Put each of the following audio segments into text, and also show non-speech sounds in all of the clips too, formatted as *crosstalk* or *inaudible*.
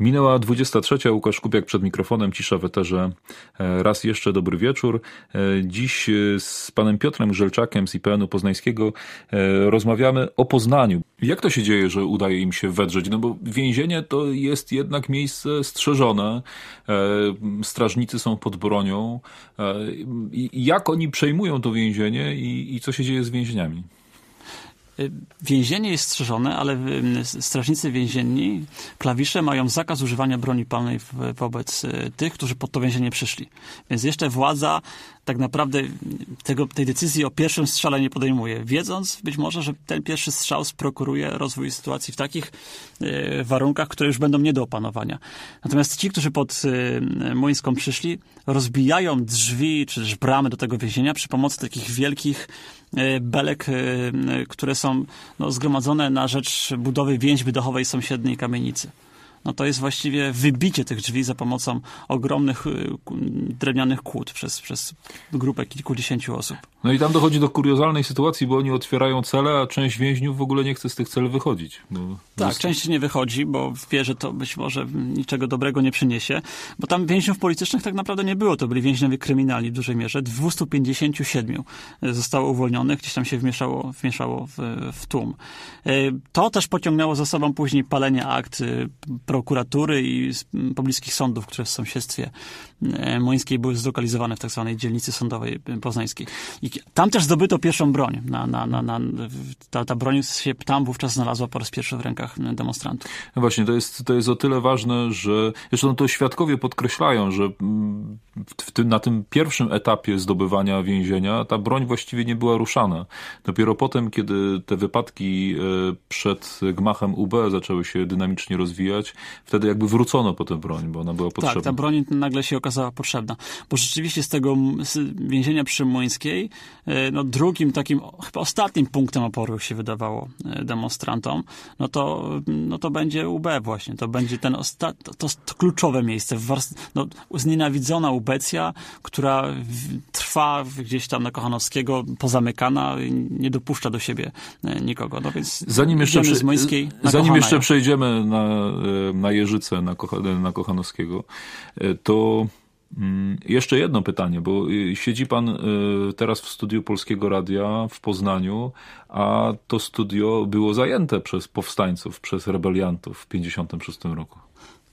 Minęła 23. Łukasz Kupiak przed mikrofonem, cisza w eterze. E, raz jeszcze dobry wieczór. E, dziś e, z panem Piotrem Żelczakiem z IPN-u Poznańskiego rozmawiamy o Poznaniu. Jak to się dzieje, że udaje im się wedrzeć? No bo więzienie to jest jednak miejsce strzeżone. Strażnicy są pod bronią. Jak oni przejmują to więzienie i, i co się dzieje z więźniami? Więzienie jest strzeżone, ale strażnicy więzienni, klawisze mają zakaz używania broni palnej wobec e, tych, którzy pod to więzienie przyszli. Więc jeszcze władza tak naprawdę tego, tej decyzji o pierwszym strzale nie podejmuje, wiedząc być może, że ten pierwszy strzał sprokuruje rozwój sytuacji w takich warunkach, które już będą nie do opanowania. Natomiast ci, którzy pod Młyńską przyszli, rozbijają drzwi czy też bramy do tego więzienia przy pomocy takich wielkich belek, które są no, zgromadzone na rzecz budowy więźby dachowej sąsiedniej kamienicy no to jest właściwie wybicie tych drzwi za pomocą ogromnych y, drewnianych kłód przez, przez grupę kilkudziesięciu osób. No i tam dochodzi do kuriozalnej sytuacji, bo oni otwierają cele, a część więźniów w ogóle nie chce z tych cel wychodzić. tak, jest... część nie wychodzi, bo wie, że to być może niczego dobrego nie przyniesie, bo tam więźniów politycznych tak naprawdę nie było. To byli więźniowie kryminalni w dużej mierze. 257 zostało uwolnionych, gdzieś tam się wmieszało, wmieszało w, w tłum. E, to też pociągnęło za sobą później palenie akt y, prokuratury i pobliskich sądów, które w sąsiedztwie e, Młyńskiej były zlokalizowane w tak zwanej dzielnicy sądowej poznańskiej. I tam też zdobyto pierwszą broń. Na, na, na, na, ta, ta broń się tam wówczas znalazła po raz pierwszy w rękach demonstrantów. No właśnie, to jest, to jest o tyle ważne, że zresztą to świadkowie podkreślają, że w tym, na tym pierwszym etapie zdobywania więzienia ta broń właściwie nie była ruszana. Dopiero potem, kiedy te wypadki e, przed gmachem UB zaczęły się dynamicznie rozwijać, wtedy jakby wrócono po tę broń, bo ona była potrzebna. Tak, ta broń nagle się okazała potrzebna. Bo rzeczywiście z tego więzienia przy Młyńskiej, no drugim takim, chyba ostatnim punktem oporu, się wydawało e, demonstrantom, no to, no to będzie UB właśnie. To będzie ten osta- to, to, to kluczowe miejsce. No, znienawidzona Ubecja, która trwa gdzieś tam na Kochanowskiego, pozamykana, nie dopuszcza do siebie e, nikogo. No więc zanim jeszcze, z Młyńskiej zanim jeszcze przejdziemy na na Jeżyce, na, Kocha, na Kochanowskiego, e, to mm, jeszcze jedno pytanie, bo y, siedzi pan y, teraz w studiu Polskiego Radia w Poznaniu, a to studio było zajęte przez powstańców, przez rebeliantów w 1956 roku.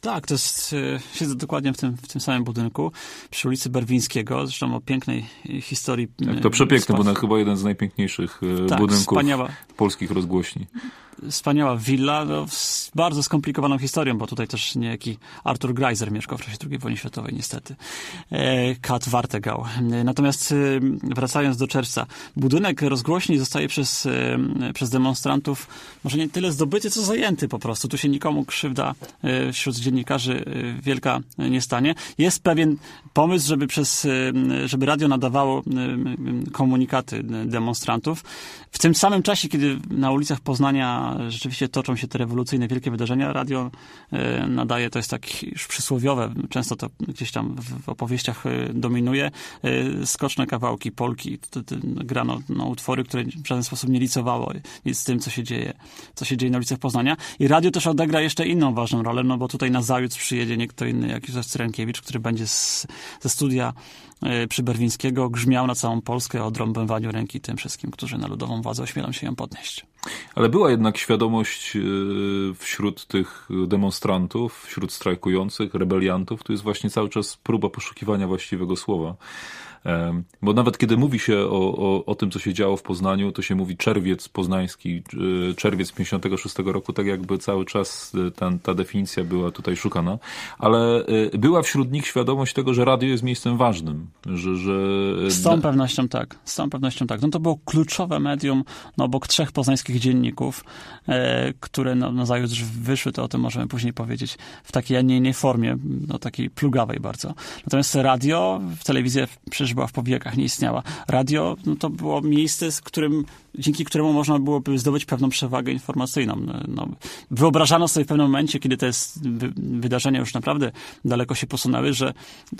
Tak, to jest, e, siedzę dokładnie w tym, w tym samym budynku, przy ulicy Berwińskiego, zresztą o pięknej historii. Tak, to przepiękny budynek, chyba jeden z najpiękniejszych tak, budynków wspaniała. polskich rozgłośni wspaniała willa, no, z bardzo skomplikowaną historią, bo tutaj też niejaki Arthur Greiser mieszkał w czasie II wojny światowej, niestety. E, Kat Wartegał. Natomiast e, wracając do czerwca, budynek rozgłośni zostaje przez, e, przez demonstrantów może nie tyle zdobyty, co zajęty po prostu. Tu się nikomu krzywda wśród dziennikarzy wielka nie stanie. Jest pewien pomysł, żeby przez, żeby radio nadawało komunikaty demonstrantów. W tym samym czasie, kiedy na ulicach Poznania rzeczywiście toczą się te rewolucyjne, wielkie wydarzenia. Radio nadaje, to jest tak już przysłowiowe, często to gdzieś tam w opowieściach dominuje. Skoczne kawałki, polki, grano no, utwory, które w żaden sposób nie licowało z tym, co się dzieje, co się dzieje na ulicach Poznania. I radio też odegra jeszcze inną ważną rolę, no bo tutaj na zajutrz przyjedzie nie kto inny jak Józef Cyrenkiewicz, który będzie z, ze studia przy Berwińskiego grzmiał na całą Polskę o odrąbywaniu ręki tym wszystkim, którzy na ludową władzę ośmielą się ją podnieść. Ale była jednak świadomość e, wśród tych demonstrantów, wśród strajkujących, rebeliantów, tu jest właśnie cały czas próba poszukiwania właściwego słowa. Bo nawet kiedy mówi się o, o, o tym, co się działo w Poznaniu, to się mówi czerwiec poznański, e, czerwiec 56 roku, tak jakby cały czas e, ta, ta definicja była tutaj szukana. Ale e, była wśród nich świadomość tego, że radio jest miejscem ważnym. Że, że... Z całą pewnością tak. Z całą pewnością tak. No to było kluczowe medium no, obok trzech poznańskich dzienników, które no, na zajutrz wyszły, to o tym możemy później powiedzieć, w takiej, a nie innej formie, no takiej plugawej bardzo. Natomiast radio, w telewizję przecież była w powiekach, nie istniała. Radio no to było miejsce, z którym, dzięki któremu można byłoby zdobyć pewną przewagę informacyjną. No, no wyobrażano sobie w pewnym momencie, kiedy te wydarzenia już naprawdę daleko się posunęły, że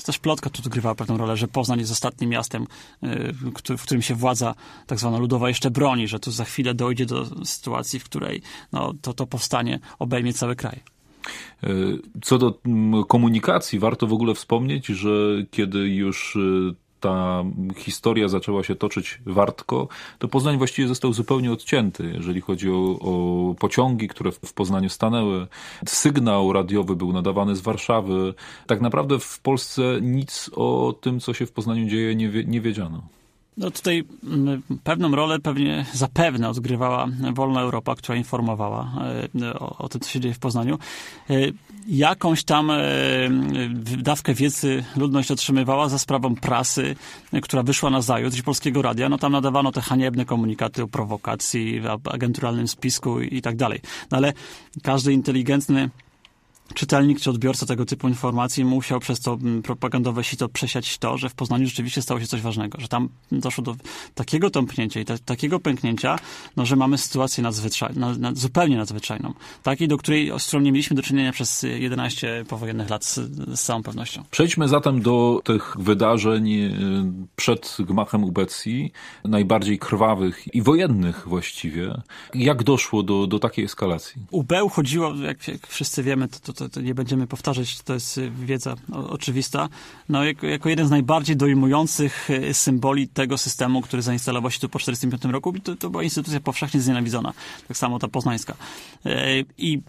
też plotka tu odgrywała pewną rolę, że Poznań jest ostatnim miastem, y, w którym się władza tak zwana ludowa jeszcze broni, że tu za chwilę dojdzie do sytuacji, w której no, to, to powstanie obejmie cały kraj. Co do komunikacji, warto w ogóle wspomnieć, że kiedy już ta historia zaczęła się toczyć wartko, to Poznań właściwie został zupełnie odcięty, jeżeli chodzi o, o, pociągi, które w Poznaniu stanęły. Sygnał radiowy był nadawany z Warszawy. Tak naprawdę w Polsce nic o tym, co się w Poznaniu dzieje, nie, nie wiedziano. No tutaj mm, pewną rolę pewnie zapewne odgrywała Wolna Europa, która informowała e, o, o tym, co się dzieje w Poznaniu. E, jakąś tam e, dawkę wiedzy ludność otrzymywała za sprawą prasy, która wyszła na zajutrz i Polskiego Radia. No tam nadawano te haniebne komunikaty o prowokacji, agenturalnym spisku i tak dalej. No ale każdy inteligentny czytelnik czy odbiorca tego typu informacji musiał przez to mm, propagandowe sito przesiać to, że w Poznaniu rzeczywiście stało się coś ważnego, że tam doszło do takiego tąpnięcia i ta, takiego pęknięcia, no, że mamy sytuację nadzwyczaj, na, na, zupełnie nadzwyczajną. Takiej, do której, z którą nie mieliśmy do czynienia przez 11 powojennych lat z, z całą pewnością. Przejdźmy zatem do tych wydarzeń y, przed gmachem ubecji, najbardziej krwawych i wojennych właściwie. Jak doszło do, do takiej eskalacji? UB chodziło, jak, jak wszyscy wiemy, to, to to, to, nie będziemy powtarzać, to jest y, wiedza oczywista, no, jako, jako jeden z najbardziej dojmujących y, symboli tego systemu, który zainstalował się tu po 1945 roku, to, to była instytucja powszechnie znienawidzona, tak samo ta poznańska. Y, I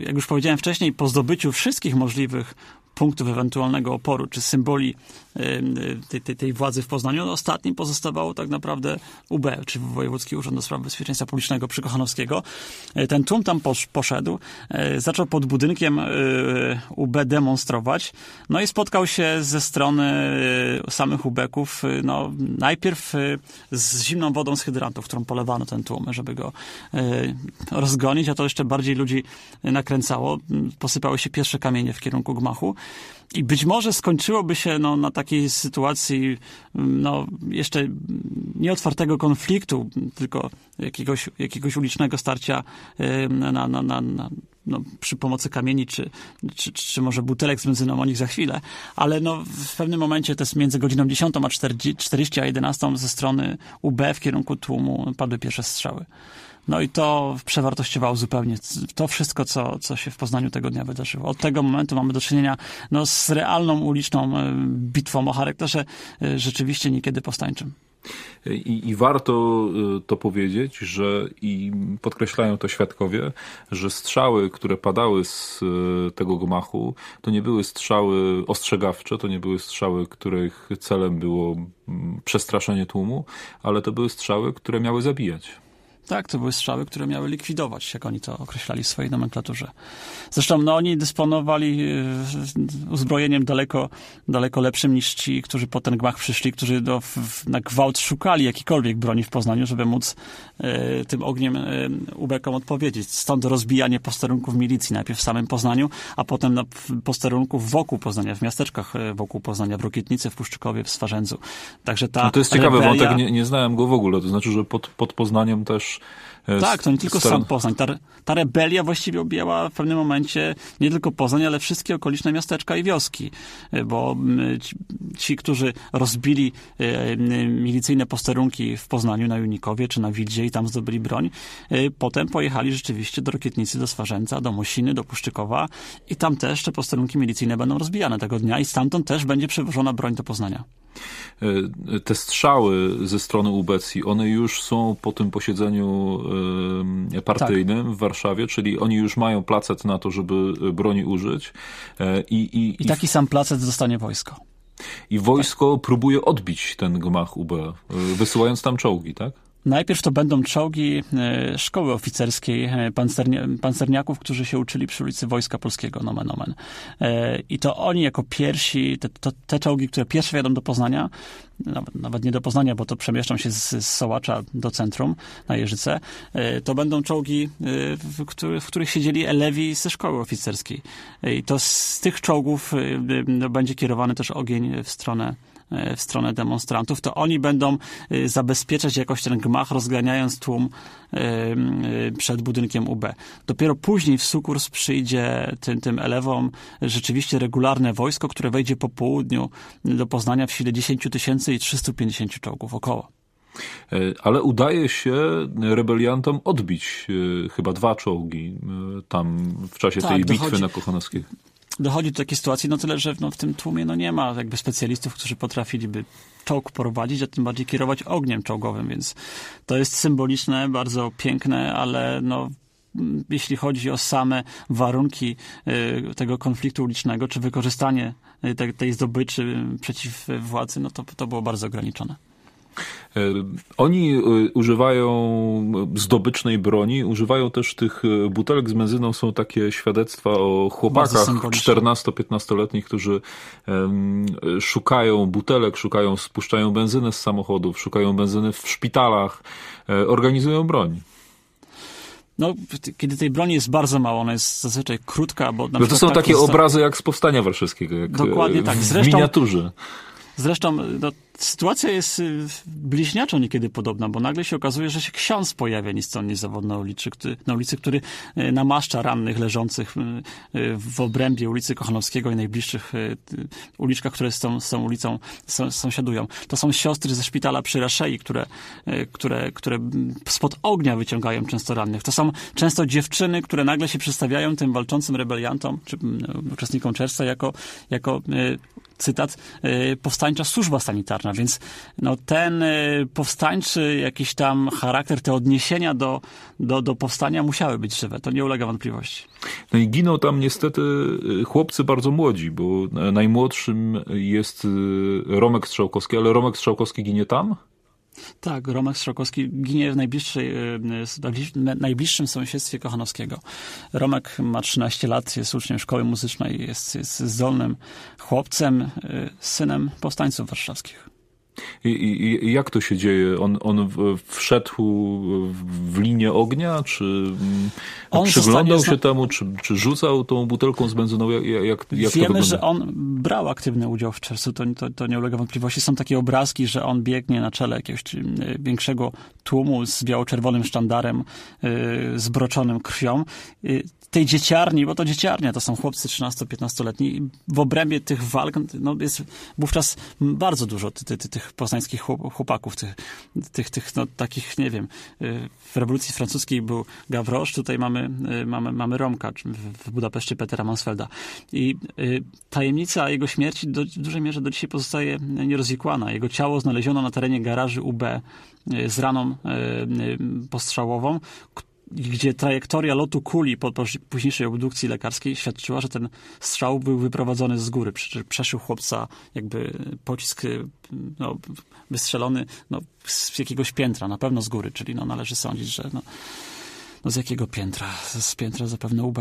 jak już powiedziałem wcześniej, po zdobyciu wszystkich możliwych punktów ewentualnego oporu, czy symboli tej, tej, tej władzy w Poznaniu, no ostatnim pozostawało tak naprawdę UB, czyli Wojewódzki Urząd do Spraw Bezpieczeństwa Publicznego przy Kochanowskiego. Ten tłum tam poszedł, e, zaczął pod budynkiem UB demonstrować, no i spotkał się ze strony samych UBeków, no najpierw z zimną wodą z hydrantów, którą polewano ten tłum, żeby go rozgonić, a to jeszcze bardziej ludzi nakręcało. Posypały się pierwsze kamienie w kierunku gmachu. I być może skończyłoby się no, na takiej sytuacji no, jeszcze nieotwartego konfliktu, tylko jakiegoś, jakiegoś ulicznego starcia na, na, na, na no, przy pomocy kamieni, czy, czy, czy może butelek z benzyną, o nich za chwilę, ale no, w pewnym momencie, to jest między godziną 10 a 40, 40 a 11 ze strony UB w kierunku tłumu padły pierwsze strzały. No i to przewartościowało zupełnie to wszystko, co, co się w Poznaniu tego dnia wydarzyło. Od tego momentu mamy do czynienia no, z realną uliczną e, bitwą o charakterze e, rzeczywiście niekiedy powstańczym. I, I, warto e, to powiedzieć, że i podkreślają to świadkowie, że strzały, które padały z tego gmachu, to nie były strzały ostrzegawcze, to nie były strzały, których celem było przestraszenie tłumu, ale to były strzały, które miały zabijać. Tak, to były strzały, które miały likwidować, jak oni to określali w swojej nomenklaturze. Zresztą no, oni dysponowali e, uzbrojeniem daleko, daleko lepszym niż ci, którzy po ten gmach przyszli, którzy do, na gwałt szukali jakiejkolwiek broni w Poznaniu, żeby móc e, tym ogniem e, ubekom odpowiedzieć. Stąd rozbijanie posterunków milicji, najpierw w samym Poznaniu, a potem na posterunków wokół Poznania, w miasteczkach wokół Poznania, w Rokietnicy, w Puszczykowie, w Swarzędzu. Także ta no to jest ciekawy rebelia... wątek, nie, nie znałem go w ogóle. To znaczy, że pod, pod Poznaniem też E, tak, to nie tylko sam Poznań. Ta, ta rebelia właściwie objęła w pewnym momencie nie tylko Poznań, ale wszystkie okoliczne miasteczka i wioski, e, bo ci, którzy rozbili e, milicyjne posterunki w Poznaniu na Junikowie czy na Wildzie i tam zdobyli broń, potem pojechali rzeczywiście do Rokietnicy, do Swarzędza, do Mosiny, do Puszczykowa i tam też te posterunki milicyjne będą rozbijane tego dnia i stamtąd też będzie przewożona broń do Poznania. E, te strzały ze strony Ubecji, one już są po tym posiedzeniu e, partyjnym tak. w Warszawie, czyli oni już mają placet na to, żeby broni użyć. E, I, i, I taki i... sam placet dostanie wojsko. I wojsko tak. próbuje odbić ten gmach UB, wysyłając tam czołgi, tak? Najpierw to będą czołgi e, szkoły oficerskiej e, pancerniaków, którzy się uczyli przy ulicy Wojska Polskiego, nomen omen. E, I to oni jako pierwsi, te, to, te czołgi, które pierwsze wjadą do Poznania, nawet, nawet, nie do Poznania, bo to przemieszczą się z, z Sołacza do centrum na Jeżyce, to będą czołgi, w, których, w których siedzieli elewi ze szkoły oficerskiej. I to z tych czołgów będzie kierowany też ogień w stronę w stronę demonstrantów, to oni będą e, zabezpieczać jakoś ten gmach, rozganiając tłum e, przed budynkiem UB. Dopiero później w sukurs przyjdzie tym, tym elewom rzeczywiście regularne wojsko, które wejdzie po południu do Poznania w sile 10 tysięcy i 350 czołgów około. Ale udaje się rebeliantom odbić chyba dwa czołgi tam w czasie tak, tej bitwy dochodzi, na Kochanowskiej dochodzi do takiej sytuacji, no tyle, że no, w tym tłumie no, nie ma jakby specjalistów, którzy potrafiliby czołg prowadzić, a tym bardziej kierować ogniem czołgowym, więc to jest symboliczne, bardzo piękne, ale no jeśli chodzi o same warunki y, tego konfliktu ulicznego, czy wykorzystanie y, tej, zdobyczy przeciw władzy, no to, to było bardzo ograniczone. E, oni e, używają zdobycznej broni, używają też tych e, butelek z benzyną. Są takie świadectwa o chłopakach 14-15-letnich, którzy szukają butelek, szukają, spuszczają benzynę z samochodów, szukają benzyny w szpitalach, organizują broń. No, kiedy tej broni jest bardzo mało, ona jest zazwyczaj krótka, bo... Na no to są takie obrazy jak z Powstania Warszawskiego, jak Dokładnie tak. Zresztą, w miniaturze. Zresztą no, sytuacja jest y, bliźniaczo niekiedy podobna, bo nagle się okazuje, że się ksiądz pojawia ni stąd, ni zawod na ulicy, który, na ulicy, który y, namaszcza rannych leżących y, w obrębie ulicy Kochanowskiego i najbliższych uliczkach, które z tą, z tą ulicą sąsiadują. To są siostry ze szpitala przy Raszei, które, które, które spod ognia wyciągają często rannych. To są często dziewczyny, które nagle się przedstawiają tym walczącym rebeliantom, czy uczestnikom czerwca jako, jako cytat, powstańcza służba sanitarna więc no, ten y, powstańczy jakiś tam charakter, te odniesienia do, do, do powstania musiały być żywe. To nie ulega wątpliwości. No i giną tam niestety y, chłopcy bardzo młodzi, bo najmłodszym jest y, Romek Strzałkowski, ale Romek Strzałkowski ginie tam? Tak, Romek Strzałkowski ginie w najbliższej, najbliższym sąsiedztwie Kochanowskiego. Romek ma 13 lat, jest uczniem szkoły muzycznej, jest, jest zdolnym chłopcem, synem powstańców warszawskich. I, i, jak to się dzieje? On, on wszedł w linię ognia, czy mm, on przyglądał się temu, czy, czy rzucał tą butelką z benzyną? Jak, jak, jak Wiemy, że on brał aktywny udział w czerwcu, to, to, to nie ulega wątpliwości. Są takie obrazki, że on biegnie na czele jakiegoś większego tłumu z biało-czerwonym sztandarem yy, zbroczonym krwią. Tej dzieciarni, bo to dzieciarnia, to są chłopcy 13-15-letni w obrębie tych walk no, jest wówczas bardzo dużo ty, ty, tych poznańskich chłopaków, tych, tych, tych no, takich, nie wiem, y, w rewolucji francuskiej był Gavroche, tutaj mamy, y, mamy, mamy Romka, w Budapeszcie Petera Mansfelda. I y, tajemnica jego śmierci do, w dużej mierze do dzisiaj pozostaje nierozwikłana. Jego ciało znaleziono na terenie garaży UB z raną postrzałową, gdzie trajektoria lotu kuli po późniejszej obdukcji lekarskiej świadczyła, że ten strzał był wyprowadzony z góry. Przeszył chłopca jakby pocisk no, wystrzelony no, z jakiegoś piętra, na pewno z góry, czyli no, należy sądzić, że no, no z jakiego piętra? Z piętra zapewne UB.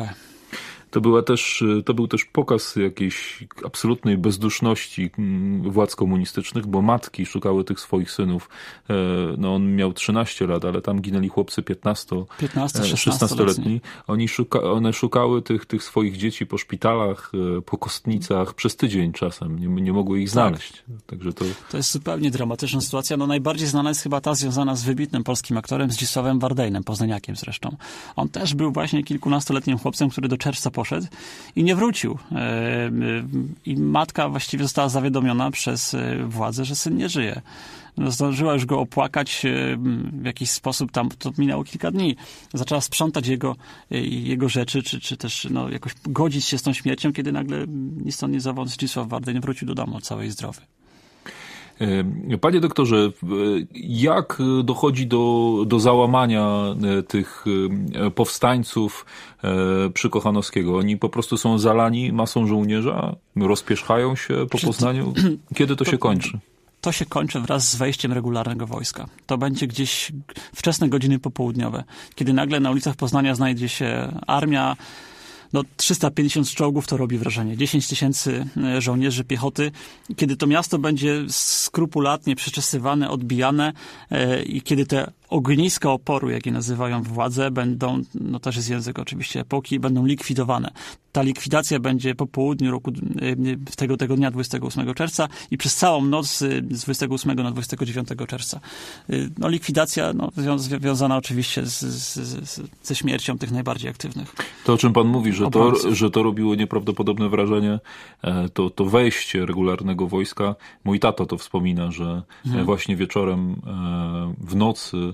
To, była też, to był też pokaz jakiejś absolutnej bezduszności mm, władz komunistycznych, bo matki szukały tych swoich synów. E, no on miał 13 lat, ale tam ginęli chłopcy 15, 15 16-letni. Oni szuka, one szukały tych, tych swoich dzieci po szpitalach, e, po kostnicach przez tydzień czasem. Nie, nie mogły ich tak. znaleźć. Tak. Także to... to jest zupełnie dramatyczna sytuacja. No najbardziej znana jest chyba ta związana z wybitnym polskim aktorem Zdzisławem Wardejnem, poznaniakiem zresztą. On też był właśnie kilkunastoletnim chłopcem, który do czerwca poszedł i nie wrócił. E, e, I matka właściwie została zawiadomiona przez e, władzę, że syn nie żyje. No, zdążyła już go opłakać w jakiś sposób, tam to minęło kilka dni. Zaczęła sprzątać jego, jego rzeczy, czy, czy też no, jakoś godzić się z tą śmiercią, kiedy nagle ni stąd, ni zowąd Zdzisław Wardeń wrócił do domu cały i zdrowy. Panie doktorze, jak dochodzi do, do załamania e, tych e, powstańców e, przy Kochanowskiego? Oni po prostu są zalani masą żołnierza, rozpierzchają się po Poznaniu? *clears throat* Kiedy to się kończy? to się kończy wraz z wejściem regularnego wojska. To będzie gdzieś wczesne godziny popołudniowe, kiedy nagle na ulicach Poznania znajdzie się armia no 350 czołgów to robi wrażenie. 10 tysięcy e, żołnierzy piechoty. Kiedy to miasto będzie skrupulatnie przeczesywane, odbijane e, i kiedy te ogniska oporu, jakie nazywają władze, będą, no też jest język oczywiście epoki, będą likwidowane. Ta likwidacja będzie po południu roku, y, tego, tego dnia 28 czerwca i przez całą noc y, z 28 na 29 czerwca. Y, no likwidacja no, związana oczywiście z, z, ze śmiercią tych najbardziej aktywnych. To, o czym pan mówi, że to, że to robiło nieprawdopodobne wrażenie, e, to, to wejście regularnego wojska. Mój tato to wspomina, że mhm. właśnie wieczorem e, w nocy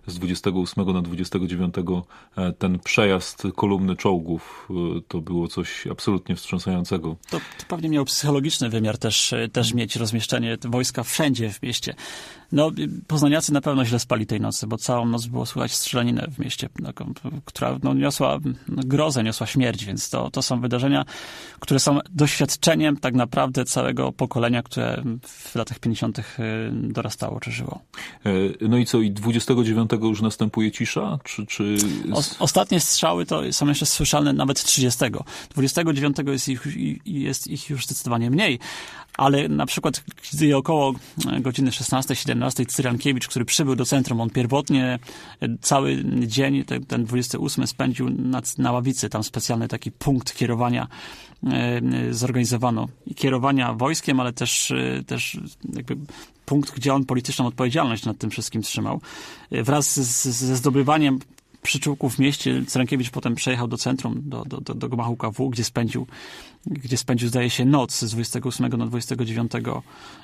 z 28 na 29 e, ten przejazd kolumny czołgów to było coś absolutnie wstrząsającego. To, to pewnie miał psychologiczny wymiar też, też mieć rozmieszczenie wojska wszędzie w mieście. No, poznaniacy na pewno źle spali tej nocy, bo całą noc było słychać strzelaninę w mieście, która no, niosła grozę, niosła śmierć, więc to, to są wydarzenia, które są doświadczeniem tak naprawdę całego pokolenia, które w latach 50. Y, dorastało czy żyło. E, no i co, i 29 już następuje cisza? Czy, czy... O, ostatnie strzały to są jeszcze słyszalne nawet 30. 29 jest ich, jest ich już zdecydowanie mniej, ale na przykład gdy około godziny 16-17 Cyrankiewicz, który przybył do centrum, on pierwotnie cały dzień, ten, ten 28 spędził na, na ławicy, tam specjalny taki punkt kierowania e, zorganizowano. I kierowania wojskiem, ale też, e, też jakby punkt, gdzie on polityczną odpowiedzialność nad tym wszystkim trzymał. E, wraz z, ze zdobywaniem przyczółków w mieście Cyrankiewicz potem przejechał do centrum, do, do, do, do gmachu KW, gdzie spędził gdzie spędził, zdaje się, noc z 28 na 29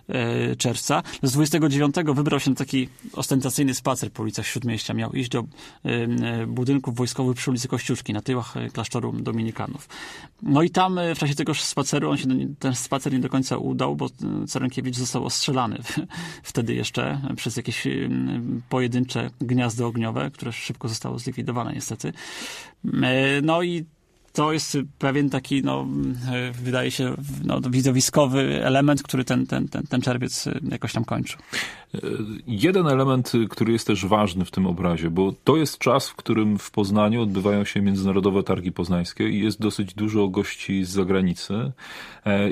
e, czerwca. Z 29 wybrał się na taki ostentacyjny spacer po ulicach Śródmieścia. Miał iść do e, budynków wojskowych przy ulicy Kościuszki, na tyłach e, klasztoru Dominikanów. No i tam w czasie tego spaceru, on się, ten spacer nie do końca udał, bo Cerenkiewicz został ostrzelany *laughs* wtedy jeszcze przez jakieś pojedyncze gniazdo ogniowe, które szybko zostało zlikwidowane niestety. No i to jest pewien taki, no, wydaje się, no, widowiskowy element, który ten, ten, ten, ten czerwiec jakoś tam kończy. Jeden element, który jest też ważny w tym obrazie, bo to jest czas, w którym w Poznaniu odbywają się międzynarodowe targi poznańskie i jest dosyć dużo gości z zagranicy. E,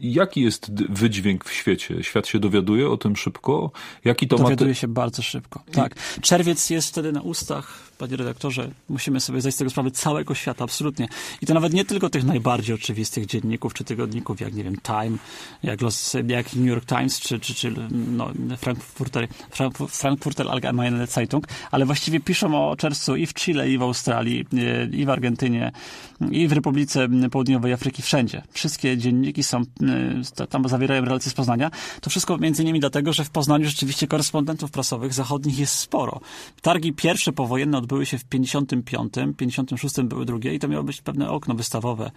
jaki jest wydźwięk w świecie? Świat się dowiaduje o tym szybko? Jaki to dowiaduje ma się bardzo szybko. Tak. Czerwiec jest wtedy na ustach, panie redaktorze, musimy sobie zdać z tego sprawę całego świata, absolutnie. I to nawet nie tylko tych najbardziej oczywistych dzienników czy tygodników, jak nie wiem, Time, jak, Los, jak New York Times, czy, czy, czy no, Frankfurter, Frankfurter Allgemeine Zeitung, ale właściwie piszą o czerwcu i w Chile, i w Australii, i w Argentynie, i w Republice Południowej Afryki, wszędzie. Wszystkie dzienniki są, tam zawierają relacje z Poznania. To wszystko między innymi dlatego, że w Poznaniu rzeczywiście korespondentów prasowych zachodnich jest sporo. Targi pierwsze powojenne odbyły się w 55, 56 były drugie i to miało być pewne okno wystawowe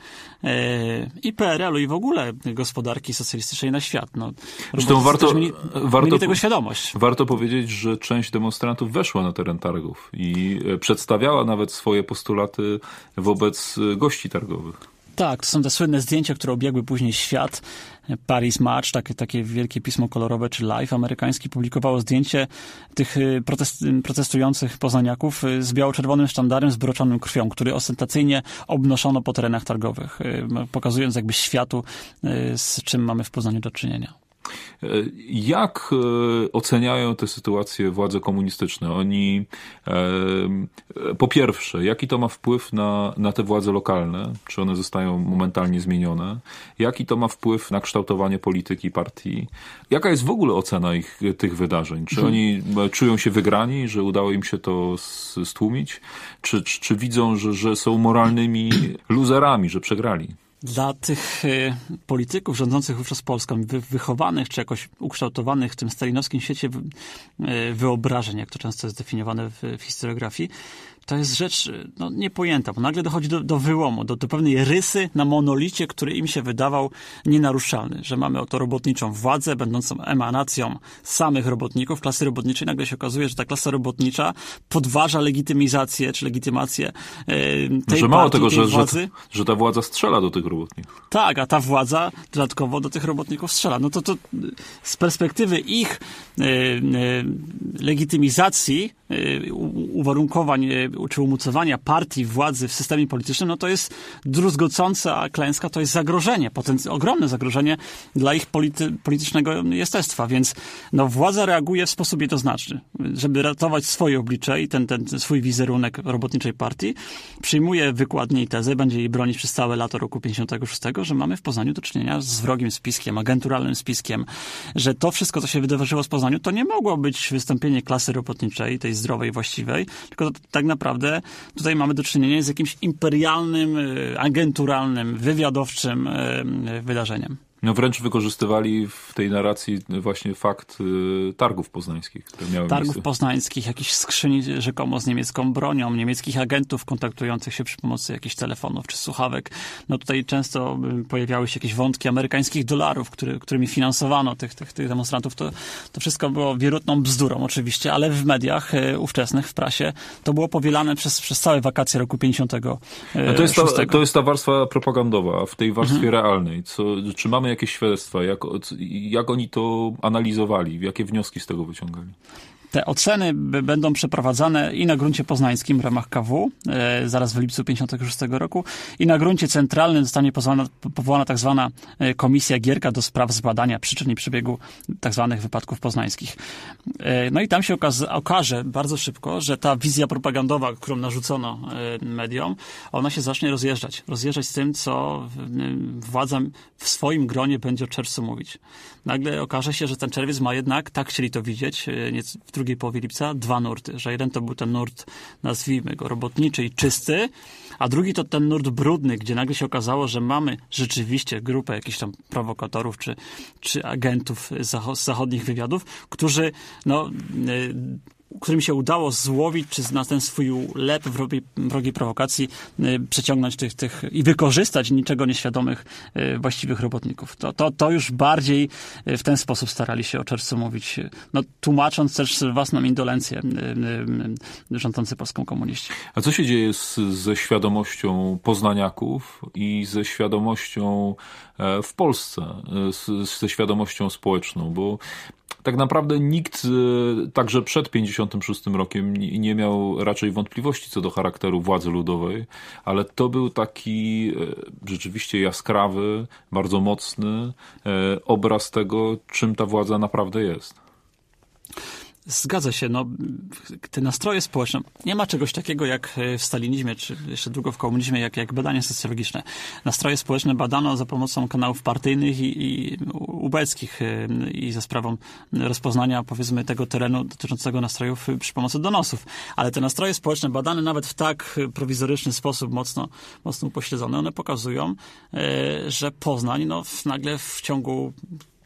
e, i PRL-u i w ogóle gospodarki socjalistycznej na świat. No, Zresztą warto, mieli, warto, mieli tego świadomość. Warto powiedzieć, że część demonstrantów weszła na teren targów i e, przedstawiała nawet swoje postulaty wobec e, gości targowych. Tak, to są te słynne zdjęcia, które obiegły później świat. Paris March, takie, takie wielkie pismo kolorowe, czy Life amerykański, publikowało zdjęcie tych y, protest, protestujących poznaniaków y, z biało-czerwonym sztandarem zbroczonym krwią, który ostentacyjnie obnoszono po terenach targowych, y, pokazując jakby światu, z czym mamy w Poznaniu do czynienia. Jak e, oceniają tę sytuację władze komunistyczne? Oni, e, po pierwsze, jaki to ma wpływ na, na te władze lokalne? Czy one zostają momentalnie zmienione? Jaki to ma wpływ na kształtowanie polityki partii? Jaka jest w ogóle ocena ich, tych wydarzeń? Czy mhm. oni czują się wygrani, że udało im się to stłumić? Czy, czy, czy widzą, że, że są moralnymi luzerami, że przegrali? Dla tych y, polityków rządzących wówczas Polską, wychowanych czy jakoś ukształtowanych w tym stalinowskim świecie y, wyobrażeń, jak to często jest definiowane w, w historiografii, to jest rzecz no, niepojęta, bo nagle dochodzi do, do wyłomu, do, do pewnej rysy na monolicie, który im się wydawał nienaruszalny, że mamy oto robotniczą władzę, będącą emanacją samych robotników, klasy robotniczej. Nagle się okazuje, że ta klasa robotnicza podważa legitymizację czy legitymację e, tej Że mało tego, że, że, że ta władza strzela do tych robotników. Tak, a ta władza dodatkowo do tych robotników strzela. No to, to z perspektywy ich e, e, legitymizacji, e, uwarunkowań czy umocowania partii władzy w systemie politycznym, no to jest druzgocąca klęska, to jest zagrożenie, potenc- ogromne zagrożenie dla ich polity- politycznego jestestwa, więc no, władza reaguje w sposób jednoznaczny. Żeby ratować swoje oblicze i ten, ten swój wizerunek robotniczej partii, przyjmuje wykładnie i tezę, będzie jej bronić przez całe lato roku 56, że mamy w Poznaniu do czynienia z wrogim spiskiem, agenturalnym spiskiem, że to wszystko, co się wydarzyło w Poznaniu, to nie mogło być wystąpienie klasy robotniczej, tej zdrowej, właściwej, tylko tak naprawdę tutaj mamy do czynienia z jakimś imperialnym, e, agenturalnym, wywiadowczym e, wydarzeniem. No wręcz wykorzystywali w tej narracji właśnie fakt y, targów poznańskich, które miały Targów miejsce. poznańskich, jakichś skrzyni rzekomo z niemiecką bronią, niemieckich agentów kontaktujących się przy pomocy jakichś telefonów czy słuchawek. No tutaj często y, pojawiały się jakieś wątki amerykańskich dolarów, który, którymi finansowano tych, tych, tych demonstrantów. To, to wszystko było wierutną bzdurą oczywiście, ale w mediach y, ówczesnych, w prasie, to było powielane przez, przez całe wakacje roku 50. A No to, jest ta, to jest ta warstwa propagandowa, w tej warstwie Mhm. realnej. Co, czy mamy jakieś świadectwa? Jak, jak oni to analizowali? Jakie wnioski z tego wyciągali? Te oceny będą przeprowadzane i na gruncie poznańskim w ramach KW, e, zaraz w lipcu 56 roku, i na gruncie centralnym zostanie powołana, powołana tak zwana e, Komisja Gierka do spraw zbadania przyczyn i przebiegu tak zwanych wypadków poznańskich. E, no i tam się okaże bardzo szybko, że ta wizja propagandowa, którą narzucono mediom, ona się zacznie rozjeżdżać. Rozjeżdżać z tym, co władza w swoim gronie będzie o czerwcu mówić. Nagle okaże się, że ten czerwiec ma jednak, tak chcieli to widzieć, w drugiej połowie lipca, dwa nurty. Że jeden to był ten nurt, nazwijmy go, robotniczy i czysty, a drugi to ten nurt brudny, gdzie nagle się okazało, że mamy rzeczywiście grupę jakichś tam prowokatorów czy, czy agentów z zachodnich wywiadów, którzy no, e, którym się udało złowić, czy na ten swój lep wrogiej, prowokacji y, przeciągnąć tych, tych i wykorzystać niczego nieświadomych y, właściwych robotników. To, to, to już bardziej y, w ten sposób starali się o czerwcu mówić, no, tłumacząc też własną indolencję rządzący Polską komuniści. A co się dzieje z, ze świadomością poznaniaków i ze świadomością w Polsce, e, z, ze świadomością społeczną? Bo tak naprawdę nikt e, także przed 56 rokiem nie, miał raczej wątpliwości co do charakteru władzy ludowej, ale to był taki e, rzeczywiście jaskrawy, bardzo mocny e, obraz tego, czym ta władza naprawdę jest. Zgadza się, no, te nastroje społeczne, nie ma czegoś takiego jak w stalinizmie, czy jeszcze długo w komunizmie, jak, jak badania socjologiczne. Nastroje społeczne badano za pomocą kanałów partyjnych i, i ubeckich y, i za sprawą rozpoznania, powiedzmy, tego terenu dotyczącego nastrojów przy pomocy donosów. Ale te nastroje społeczne badane nawet w tak prowizoryczny sposób, mocno, mocno upośledzone, one pokazują, że Poznań, no, nagle w ciągu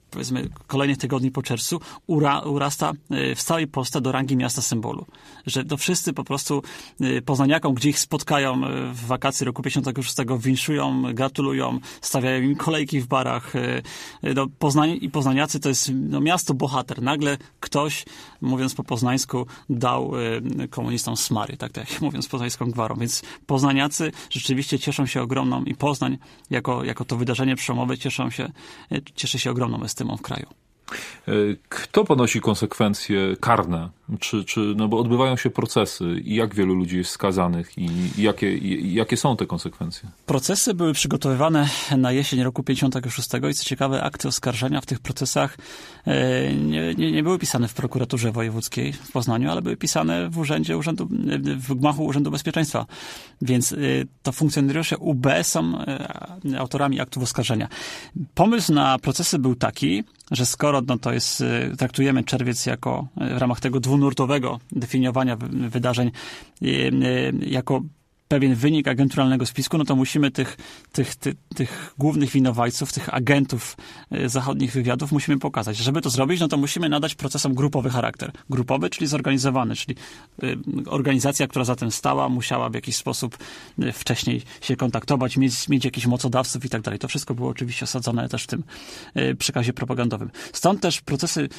powiedzmy kolejnych tygodni po czerwcu ura, urasta y, w całej Polsce do rangi miasta symbolu. Że to wszyscy po prostu y, poznaniakom, gdzie ich spotkają y, w wakacji roku 56 winszują, gratulują, stawiają im kolejki w barach. No, Poznań i poznaniacy to jest no, miasto bohater. Nagle ktoś, mówiąc po poznańsku, dał komunistom smary, tak, tak mówiąc poznańską gwarą. Więc poznaniacy rzeczywiście cieszą się ogromną i Poznań jako, jako to wydarzenie przełomowe cieszą się, cieszy się ogromną estymą w kraju. Kto ponosi konsekwencje karne? Czy, czy, no bo odbywają się procesy i jak wielu ludzi jest skazanych i, jakie, i, jakie są te konsekwencje? Procesy były przygotowywane na jesień roku 56 i co ciekawe akty oskarżenia w tych procesach e, nie, nie, nie były pisane w prokuraturze wojewódzkiej w Poznaniu, ale były pisane w urzędzie, urzędu, w gmachu Urzędu Bezpieczeństwa. Więc e, to funkcjonariusze UB są e, autorami aktów oskarżenia. Pomysł na procesy był taki, że skoro no to jest, traktujemy czerwiec jako w ramach tego dwunurtowego definiowania wydarzeń jako pewien wynik agenturalnego spisku, no to musimy tych, tych, tych, tych głównych winowajców, tych agentów zachodnich wywiadów musimy pokazać. Żeby to zrobić, no to musimy nadać procesom grupowy charakter. Grupowy, czyli zorganizowany, czyli organizacja, która za tym stała, musiała w jakiś sposób wcześniej się kontaktować, mieć, mieć jakichś mocodawców i tak dalej. To wszystko było oczywiście osadzone też w tym przekazie propagandowym. Stąd też procesy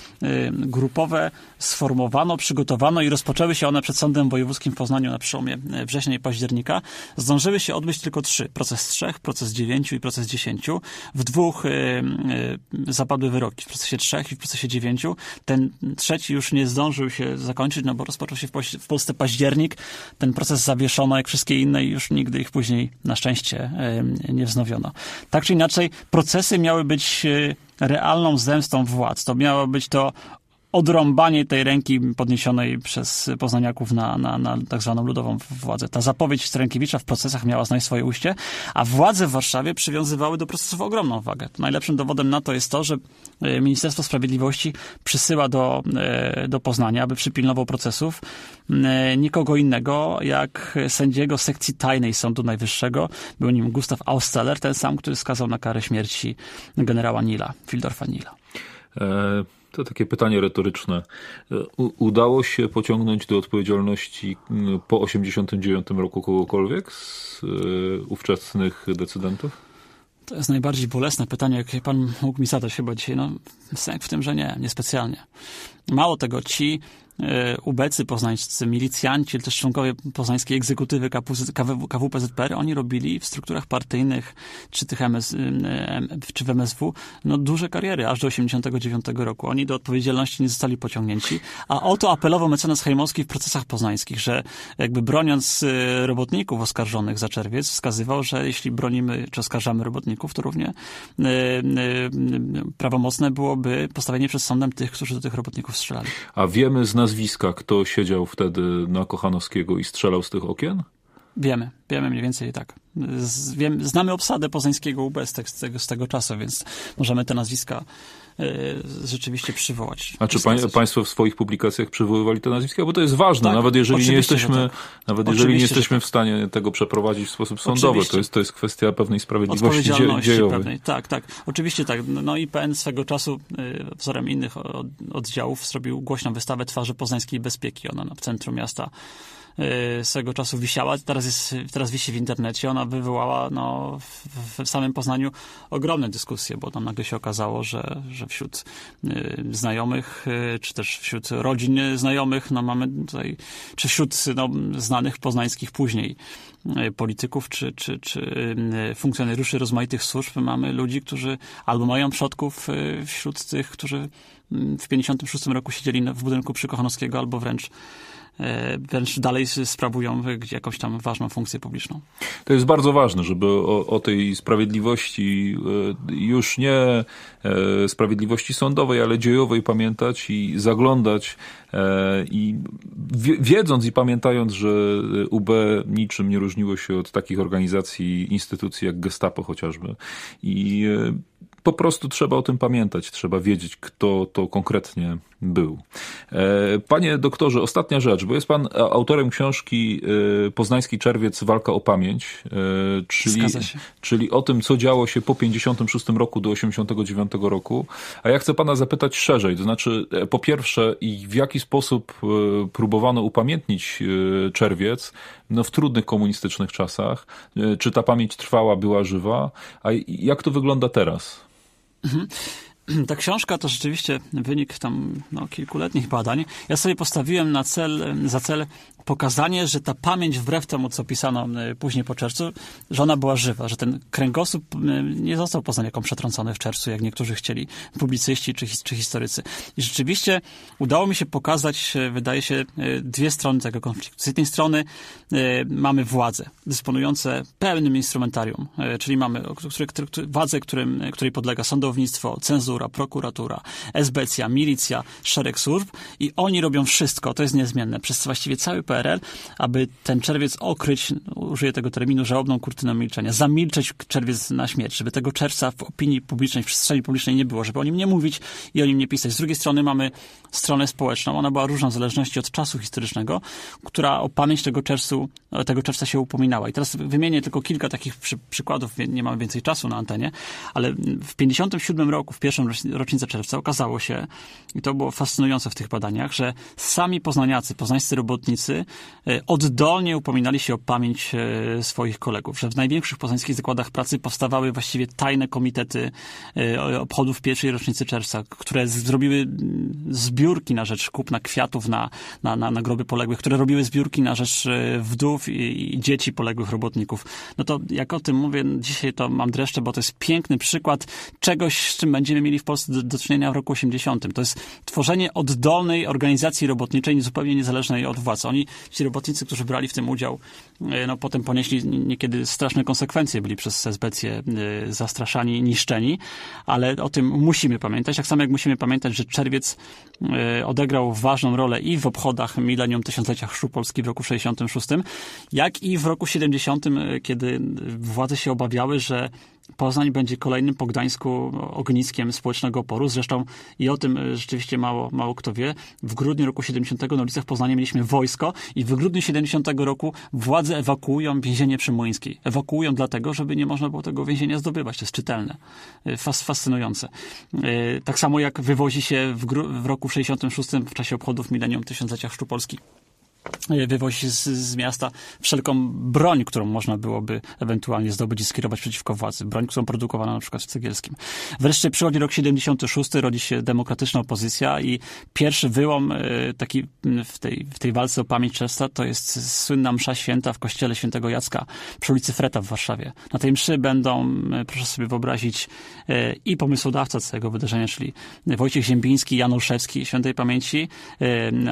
grupowe sformowano, przygotowano i rozpoczęły się one przed Sądem Wojewódzkim w Poznaniu na przełomie września i października zdążyły się odbyć tylko trzy. Proces trzech, proces dziewięciu i proces dziesięciu. W dwóch y, y, zapadły wyroki, w procesie trzech i w procesie dziewięciu. Ten trzeci już nie zdążył się zakończyć, no bo rozpoczął się w, Polsce październik. Ten proces zawieszono, jak wszystkie inne i już nigdy ich później na szczęście y, nie wznowiono. Tak czy inaczej, procesy miały być realną zemstą władz. To miało być to odrąbanie tej ręki podniesionej przez poznaniaków na, na, na tak zwaną ludową władzę. Ta zapowiedź Strękiewicza w procesach miała znaleźć swoje ujście, a władze w Warszawie przywiązywały do procesów ogromną wagę. Najlepszym dowodem na to jest to, że e, Ministerstwo Sprawiedliwości przysyła do, e, do Poznania, aby przypilnował procesów e, nikogo innego jak sędziego sekcji tajnej Sądu Najwyższego. Był nim Gustav Austeller, ten sam, który skazał na karę śmierci generała Nila, Fildorfa Nila. E to takie pytanie retoryczne. U udało się pociągnąć do odpowiedzialności po 1989 roku kogokolwiek z y, ówczesnych decydentów? To jest najbardziej bolesne pytanie, jakie pan mógł mi zadać chyba dzisiaj. No, sęk w tym, że nie, niespecjalnie. Mało tego, ci E, ubecy poznańscy, milicjanci, też członkowie poznańskiej egzekutywy KWPZPR, oni robili w strukturach partyjnych, czy tych MS, czy w MSW, no duże kariery, aż do 89 roku. Oni do odpowiedzialności nie zostali pociągnięci, a o to apelował mecenas Hejmowski w procesach poznańskich, że jakby broniąc e, robotników oskarżonych za czerwiec, wskazywał, że jeśli bronimy, czy oskarżamy robotników, to równie e, prawomocne byłoby postawienie przed sądem tych, którzy do tych robotników strzelali. A wiemy z nas nazwiska, kto siedział wtedy na Kochanowskiego i strzelał z tych okien? Wiemy, wiemy mniej więcej tak. Z, wiem, znamy obsadę poznańskiego UB z, z, tego, z tego czasu, więc możemy te nazwiska rzeczywiście przywołać. A czy pań, państwo w swoich publikacjach przywoływali te nazwiska? Bo to jest ważne, tak, nawet jeżeli nie jesteśmy, tak. nawet jeżeli nie jesteśmy tak. w stanie tego przeprowadzić w sposób sądowy. To jest, to jest kwestia pewnej sprawiedliwości dziejowej. Pewnej. Tak, tak. Oczywiście tak. No IPN swego czasu y, wzorem innych oddziałów zrobił głośną wystawę twarzy poznańskiej bezpieki. Ona w centrum miasta swego czasu wisiała, teraz, jest, teraz wisi w internecie. Ona wywołała no, w, w samym Poznaniu ogromne dyskusje, bo tam nagle się okazało, że, że wśród y, znajomych, y, czy też wśród rodzin znajomych, no mamy tutaj, czy wśród no, znanych poznańskich później polityków czy, czy, czy funkcjonariuszy rozmaitych służb mamy ludzi, którzy albo mają przodków wśród tych, którzy w 56 roku siedzieli w budynku przy Kochanowskiego, albo wręcz wręcz dalej sprawują jakąś tam ważną funkcję publiczną. To jest bardzo ważne, żeby o, o tej sprawiedliwości, e, już nie e, sprawiedliwości sądowej, ale dziejowej pamiętać i zaglądać i wiedząc i pamiętając, że UB niczym nie różniło się od takich organizacji, instytucji jak Gestapo chociażby. I po prostu trzeba o tym pamiętać, trzeba wiedzieć, kto to konkretnie był. E, panie doktorze, ostatnia rzecz, bo jest pan autorem książki e, Poznański Czerwiec, Walka o Pamięć, e, czyli, czyli o tym, co działo się po 56 roku do 89 roku. A ja chcę pana zapytać szerzej, to znaczy, po pierwsze, i w jaki sposób próbowano upamiętnić czerwiec no, w trudnych komunistycznych czasach? Czy ta pamięć trwała, była żywa? A jak to wygląda teraz? Mhm. *clears throat* Ta książka to rzeczywiście wynik tam no, kilkuletnich badań. Ja sobie postawiłem na cel, za cel pokazanie, że ta pamięć, wbrew temu, co pisano e, później po czerwcu, że ona była żywa, że ten kręgosłup e, nie został poznany jako przetrącony w czerwcu, jak niektórzy chcieli, publicyści czy, czy historycy. I rzeczywiście udało mi się pokazać, e, wydaje się, dwie strony tego konfliktu. Z jednej strony mamy władze dysponujące pełnym instrumentarium, czyli mamy które, które, władze, którym, której podlega sądownictwo, cenzura, prokuratura, esbecja, milicja, szereg służb i oni robią wszystko, to jest niezmienne, przez właściwie cały PRL, aby ten czerwiec okryć, użyję tego terminu, żałobną kurtyną milczenia, zamilczeć czerwiec na śmierć, żeby tego czerwca w opinii publicznej, w przestrzeni publicznej nie było, żeby o nim nie mówić i o nim nie pisać. Z drugiej strony mamy stronę społeczną, ona była różna w zależności od czasu historycznego, która o pamięć tego, czerwcu, tego czerwca się upominała. I teraz wymienię tylko kilka takich przy, przykładów, nie mamy więcej czasu na antenie, ale w 57 roku, w pierwszą rocznicę czerwca okazało się, i to było fascynujące w tych badaniach, że sami poznaniacy, poznańscy robotnicy robotnicy oddolnie upominali się o pamięć swoich kolegów, że w największych poznańskich zakładach pracy powstawały właściwie tajne komitety obchodów pierwszej rocznicy czerwca, które zrobiły zbiórki na rzecz kupna kwiatów na, na, na, na groby poległych, które robiły zbiórki na rzecz wdów i, i dzieci poległych robotników. No to jak o tym mówię, dzisiaj to mam dreszcze, bo to jest piękny przykład czegoś, z czym będziemy mieli w Polsce do, do czynienia w roku 80. To jest tworzenie oddolnej organizacji robotniczej, zupełnie niezależnej od władz. Oni, ci robotnicy, którzy brali w tym udział, e, no potem ponieśli niekiedy straszne konsekwencje, byli przez sezbecję e, zastraszani, niszczeni, ale o tym musimy pamiętać, tak samo jak musimy pamiętać, że czerwiec e, odegrał ważną rolę i w obchodach milenium tysiąclecia chrztu Polski w roku 66, jak i w roku 70, kiedy władze się obawiały, że Poznań będzie kolejnym po Gdańsku ogniskiem społecznego oporu. Zresztą i o tym e, rzeczywiście mało, mało kto wie. W grudniu roku 70 na ulicach Poznania mieliśmy wojsko i w grudniu 70 roku władze ewakuują więzienie przy Młyńskiej. Ewakuują dlatego, żeby nie można było tego więzienia zdobywać. To jest czytelne. E, fas, fascynujące. E, tak samo jak wywozi się w, w roku 66 w czasie obchodów milenium tysiąclecia Chrztu Polski wywozi z, z, miasta wszelką broń, którą można byłoby ewentualnie zdobyć i skierować przeciwko władzy. Broń, którą produkowano na przykład w Cegielskim. Wreszcie przychodzi rok 76, rodzi się demokratyczna opozycja i pierwszy wyłom e, taki w tej, w tej walce o pamięć Czesta to jest słynna msza święta w kościele świętego Jacka przy ulicy Freta w Warszawie. Na tej mszy będą, e, proszę sobie wyobrazić, i pomysłodawca całego wydarzenia, czyli Wojciech Ziembiński, Jan Olszewski, świętej pamięci,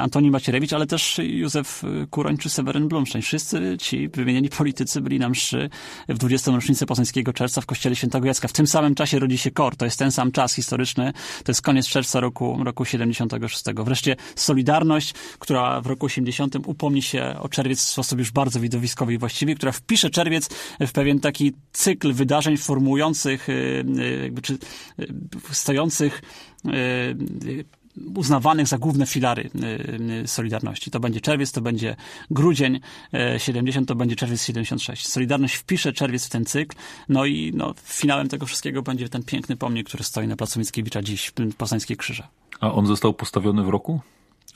Antoni Macierewicz, ale też Józef Józef Kuroń czy Seweryn Blumsztajn. Wszyscy ci wymienieni politycy byli na mszy w 20. rocznicę Poznańskiego Czerwca w kościele Świętego Jacka. W tym samym czasie rodzi się KOR. To jest ten sam czas historyczny. To jest koniec czerwca roku, roku 76. Wreszcie Solidarność, która w roku 80 upomni się o czerwiec w sposób już bardzo widowiskowy i właściwy, która wpisze czerwiec w pewien taki cykl wydarzeń formujących, y, y, jakby, czy y, stojących uznawanych za główne filary y, y, Solidarności. To będzie czerwiec, to będzie grudzień 70, y, to będzie czerwiec 76. Solidarność wpisze czerwiec w ten cykl, no i no, finałem tego wszystkiego będzie ten piękny pomnik, który stoi na placu Mickiewicza dziś, w Poznańskiej Krzyże. A on został postawiony w roku?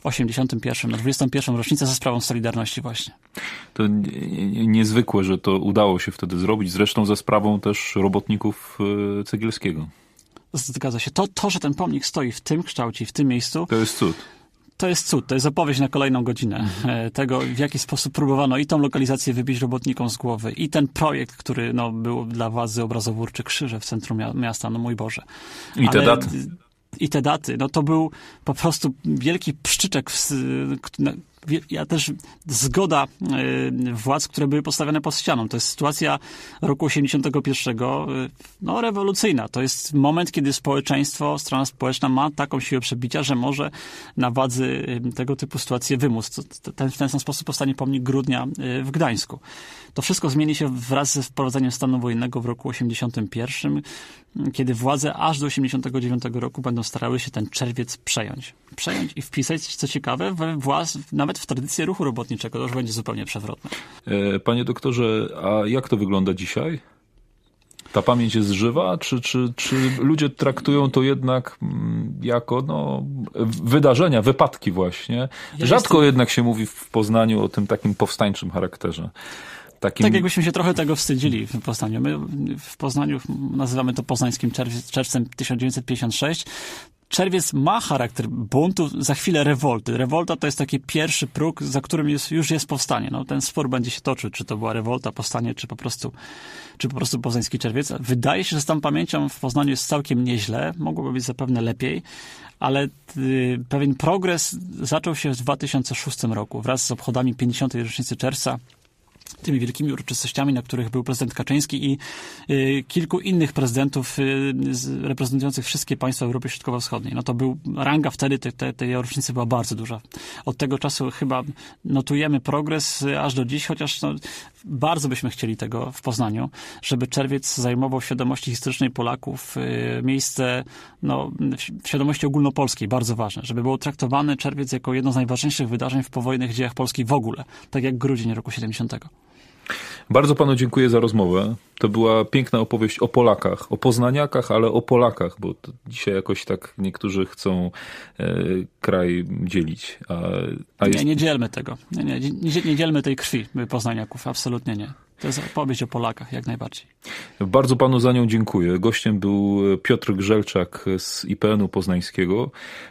81, na 21. rocznicę za sprawą Solidarności właśnie. To niezwykłe, że to udało się wtedy zrobić, zresztą za sprawą też robotników Cegielskiego. Zgadza się. To, to, że ten pomnik stoi w tym kształcie, w tym miejscu. To jest cud. To jest cud, to jest opowieść na kolejną godzinę mhm. tego, w jaki sposób próbowano i tą lokalizację wybić robotnikom z głowy, i ten projekt, który no, był dla władzy obrazowórczy Krzyże w centrum miasta, no mój Boże. I te Ale, daty. I te daty, no to był po prostu wielki pszczyczek, w, ja też zgoda e, władz, które były postawione pod ścianą. To jest sytuacja roku 81, e, no rewolucyjna. To jest moment, kiedy społeczeństwo, strona społeczna ma taką siłę przebicia, że może na władzy e, tego typu sytuacje wymóc. Ten, w ten sam sposób powstanie pomnik grudnia w Gdańsku. To wszystko zmieni się wraz ze wprowadzeniem stanu wojennego w roku 81, kiedy władze aż do 89 roku będą starały się ten czerwiec przejąć. Przejąć i wpisać, co ciekawe, we włas, nawet w tradycję ruchu robotniczego. To już będzie zupełnie przewrotne. E, panie doktorze, a jak to wygląda dzisiaj? Ta pamięć jest żywa, czy, czy, czy ludzie traktują to jednak mm, jako no, wydarzenia, wypadki właśnie? Rzadko jednak się mówi w Poznaniu o tym takim powstańczym charakterze. Takim... Tak jakbyśmy się trochę tego wstydzili w Poznaniu. My w Poznaniu nazywamy to poznańskim czerwcem 1956 czerwiec ma charakter buntu, za chwilę rewolty. Rewolta to jest taki pierwszy próg, za którym jest, już jest powstanie. No, ten spór będzie się toczył, czy to była rewolta, powstanie, czy po prostu, czy po prostu poznański czerwiec. Wydaje się, że z tą pamięcią w Poznaniu jest całkiem nieźle, mogłoby być zapewne lepiej, ale y, pewien progres zaczął się w 2006 roku wraz z obchodami 50. rocznicy czerwca tymi wielkimi uroczystościami, na których był prezydent Kaczyński i y, kilku innych prezydentów y, reprezentujących wszystkie państwa Europy Środkowo-Wschodniej. No to był, ranga wtedy te, te, tej rocznicy była bardzo duża. Od tego czasu chyba notujemy progres y, aż do dziś, chociaż no, bardzo byśmy chcieli tego w Poznaniu, żeby czerwiec zajmował w świadomości historycznej Polaków y, miejsce no, w świadomości ogólnopolskiej, bardzo ważne, żeby był traktowany czerwiec jako jedno z najważniejszych wydarzeń w powojennych dziejach Polski w ogóle, tak jak grudzień roku 70. Bardzo panu dziękuję za rozmowę. To była piękna opowieść o Polakach, o Poznaniakach, ale o Polakach, bo dzisiaj jakoś tak niektórzy chcą e, kraj dzielić. A, a jest... Nie, nie dzielmy tego. Nie, nie, nie, nie dzielmy tej krwi Poznaniaków, absolutnie nie. To jest opowieść o Polakach, jak najbardziej. Bardzo panu za nią dziękuję. Gościem był Piotr Grzelczak z IPN-u Poznańskiego.